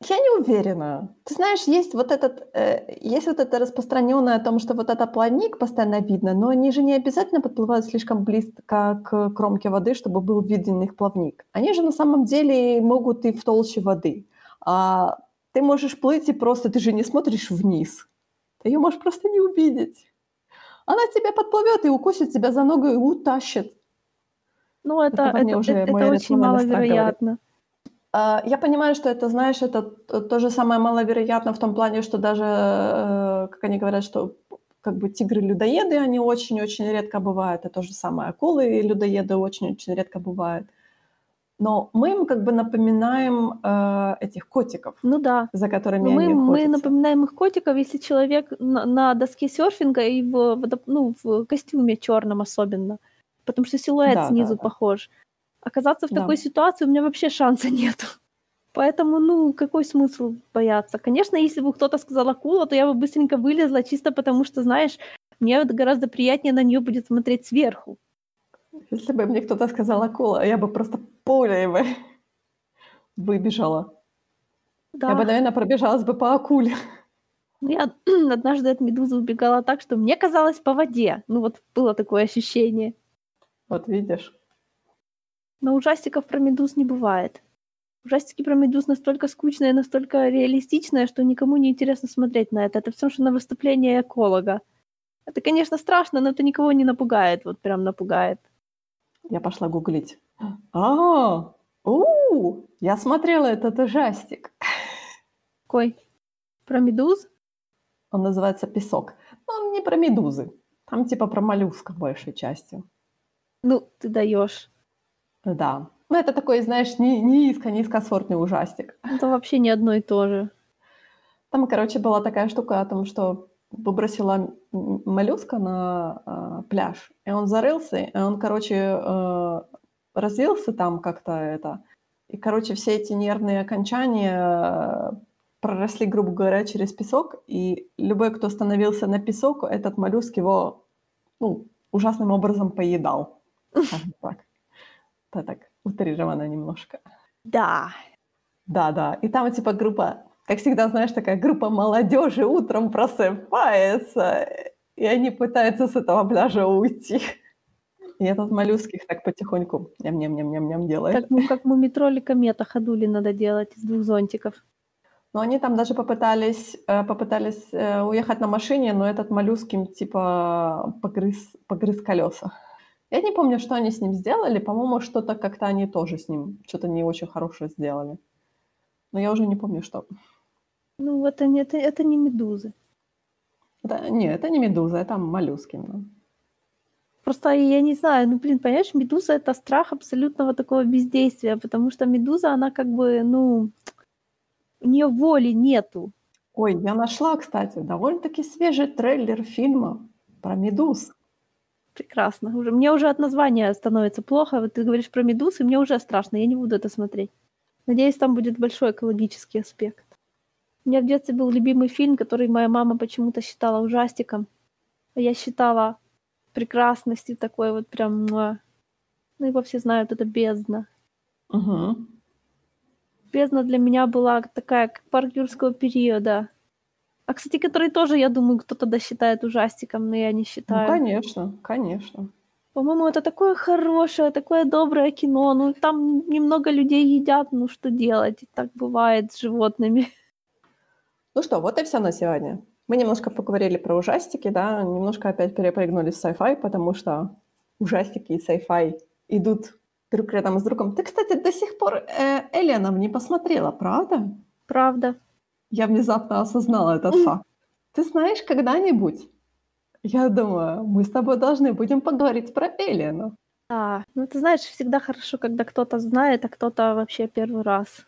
Я не уверена. Ты знаешь, есть вот этот, э, есть вот это распространенное о том, что вот это плавник постоянно видно, но они же не обязательно подплывают слишком близко к кромке воды, чтобы был виден их плавник. Они же на самом деле могут и в толще воды. А ты можешь плыть и просто, ты же не смотришь вниз. Ты ее можешь просто не увидеть. Она тебя подплывет и укусит тебя за ногу и утащит.
Ну, это, это, это, уже это, это очень маловероятно. Говорит.
А, я понимаю, что это, знаешь, это то же самое маловероятно в том плане, что даже, э, как они говорят, что как бы тигры-людоеды, они очень-очень редко бывают. Это то же самое акулы и людоеды очень-очень редко бывают. Но мы им как бы напоминаем э, этих котиков.
Ну да.
За которыми
мы,
они
Мы напоминаем их котиков, если человек на, на доске серфинга и в, в, ну, в костюме черном особенно. Потому что силуэт да, снизу да, да. похож. Оказаться в да. такой ситуации у меня вообще шанса нет. Поэтому, ну, какой смысл бояться? Конечно, если бы кто-то сказал акула, то я бы быстренько вылезла, чисто потому что, знаешь, мне гораздо приятнее на нее будет смотреть сверху.
Если бы мне кто-то сказал акула, я бы просто пулей бы выбежала. Да. Я бы, наверное, пробежалась бы по акуле.
Ну, я однажды от медузы убегала так, что мне казалось по воде. Ну, вот было такое ощущение.
Вот видишь.
Но ужастиков про медуз не бывает. Ужастики про медуз настолько скучные, настолько реалистичные, что никому не интересно смотреть на это. Это все что на выступление эколога. Это, конечно, страшно, но это никого не напугает. Вот прям напугает.
Я пошла гуглить. А, у, я смотрела этот ужастик.
Какой? Про медуз?
Он называется «Песок». Но он не про медузы. Там типа про моллюска большей частью.
Ну, ты даешь.
Да. Ну, это такой, знаешь, низко-низкосортный ужастик.
Это вообще не одно и то же.
Там, короче, была такая штука о том, что выбросила моллюска на э, пляж, и он зарылся, и он, короче, э, развился там как-то это. И, короче, все эти нервные окончания э, проросли, грубо говоря, через песок, и любой, кто становился на песок, этот моллюск его ну, ужасным образом поедал. Так. Да, так, утрировано немножко.
Да.
Да, да. И там типа группа, как всегда, знаешь, такая группа молодежи утром просыпается, и они пытаются с этого пляжа уйти. И этот моллюск их так потихоньку ням-ням-ням-ням-ням делает.
Как, ну, как мумитроли комета ходули надо делать из двух зонтиков.
Но они там даже попытались, э, попытались э, уехать на машине, но этот моллюск им типа погрыз, погрыз колеса. Я не помню, что они с ним сделали. По-моему, что-то как-то они тоже с ним что-то не очень хорошее сделали. Но я уже не помню, что.
Ну, это не, это, это не медузы.
Это, не, это не медуза, это моллюски. Ну.
Просто я не знаю, ну, блин, понимаешь, медуза- это страх абсолютного такого бездействия, потому что медуза, она как бы, ну, у неё воли нету.
Ой, я нашла, кстати, довольно-таки свежий трейлер фильма про медуз.
Прекрасно. Уже мне уже от названия становится плохо. Вот ты говоришь про медуз, и мне уже страшно. Я не буду это смотреть. Надеюсь, там будет большой экологический аспект. У меня в детстве был любимый фильм, который моя мама почему-то считала ужастиком. А я считала прекрасностью такой вот прям. Ну, его все знают, это «Бездна».
Мгм.
«Бездна» для меня была такая, как парк юрского периода. А, кстати, который тоже, я думаю, кто-то да считает ужастиком, но я не
Ну,
считаю.
конечно, конечно.
По-моему, это такое хорошее, такое доброе кино. Ну, там немного людей едят, ну что делать? Так бывает с животными.
Ну что, вот и всё на сегодня. Мы немножко поговорили про ужастики, да, немножко опять перепрыгнули в sci-fi, потому что ужастики и sci-fi идут друг рядом с другом. Ты, кстати, до сих пор, э, "Эллиенов" не посмотрела, правда?
Правда.
Я внезапно осознала этот факт. Ты знаешь, когда-нибудь, я думаю, мы с тобой должны будем поговорить про "Эллиенов".
Да, ну ты знаешь, всегда хорошо, когда кто-то знает, а кто-то вообще первый раз.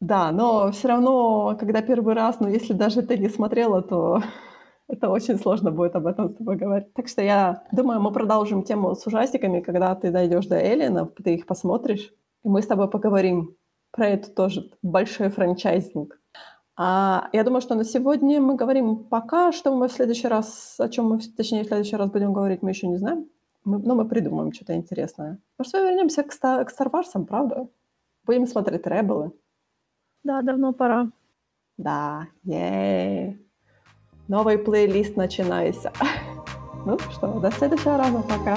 Да, но всё равно, когда первый раз, ну, если даже ты не смотрела, то это очень сложно будет об этом с тобой говорить. Так что я думаю, мы продолжим тему с ужастиками, когда ты дойдёшь до "Эллиенов", ты их посмотришь, и мы с тобой поговорим про этот тоже большой франчайзинг. А, я думаю, что на сегодня мы говорим пока. Что мы в следующий раз, о чём мы, точнее, в следующий раз будем говорить, мы ещё не знаем. Мы, ну, мы придумаем чё-то интересное. Может, мы вернёмся к ста к "Стар Варсам", правда? Будем смотреть "Ребелы".
Да, давно пора.
Да, е Новый плейлист начинается. Ну что, до следующего раза. Пока.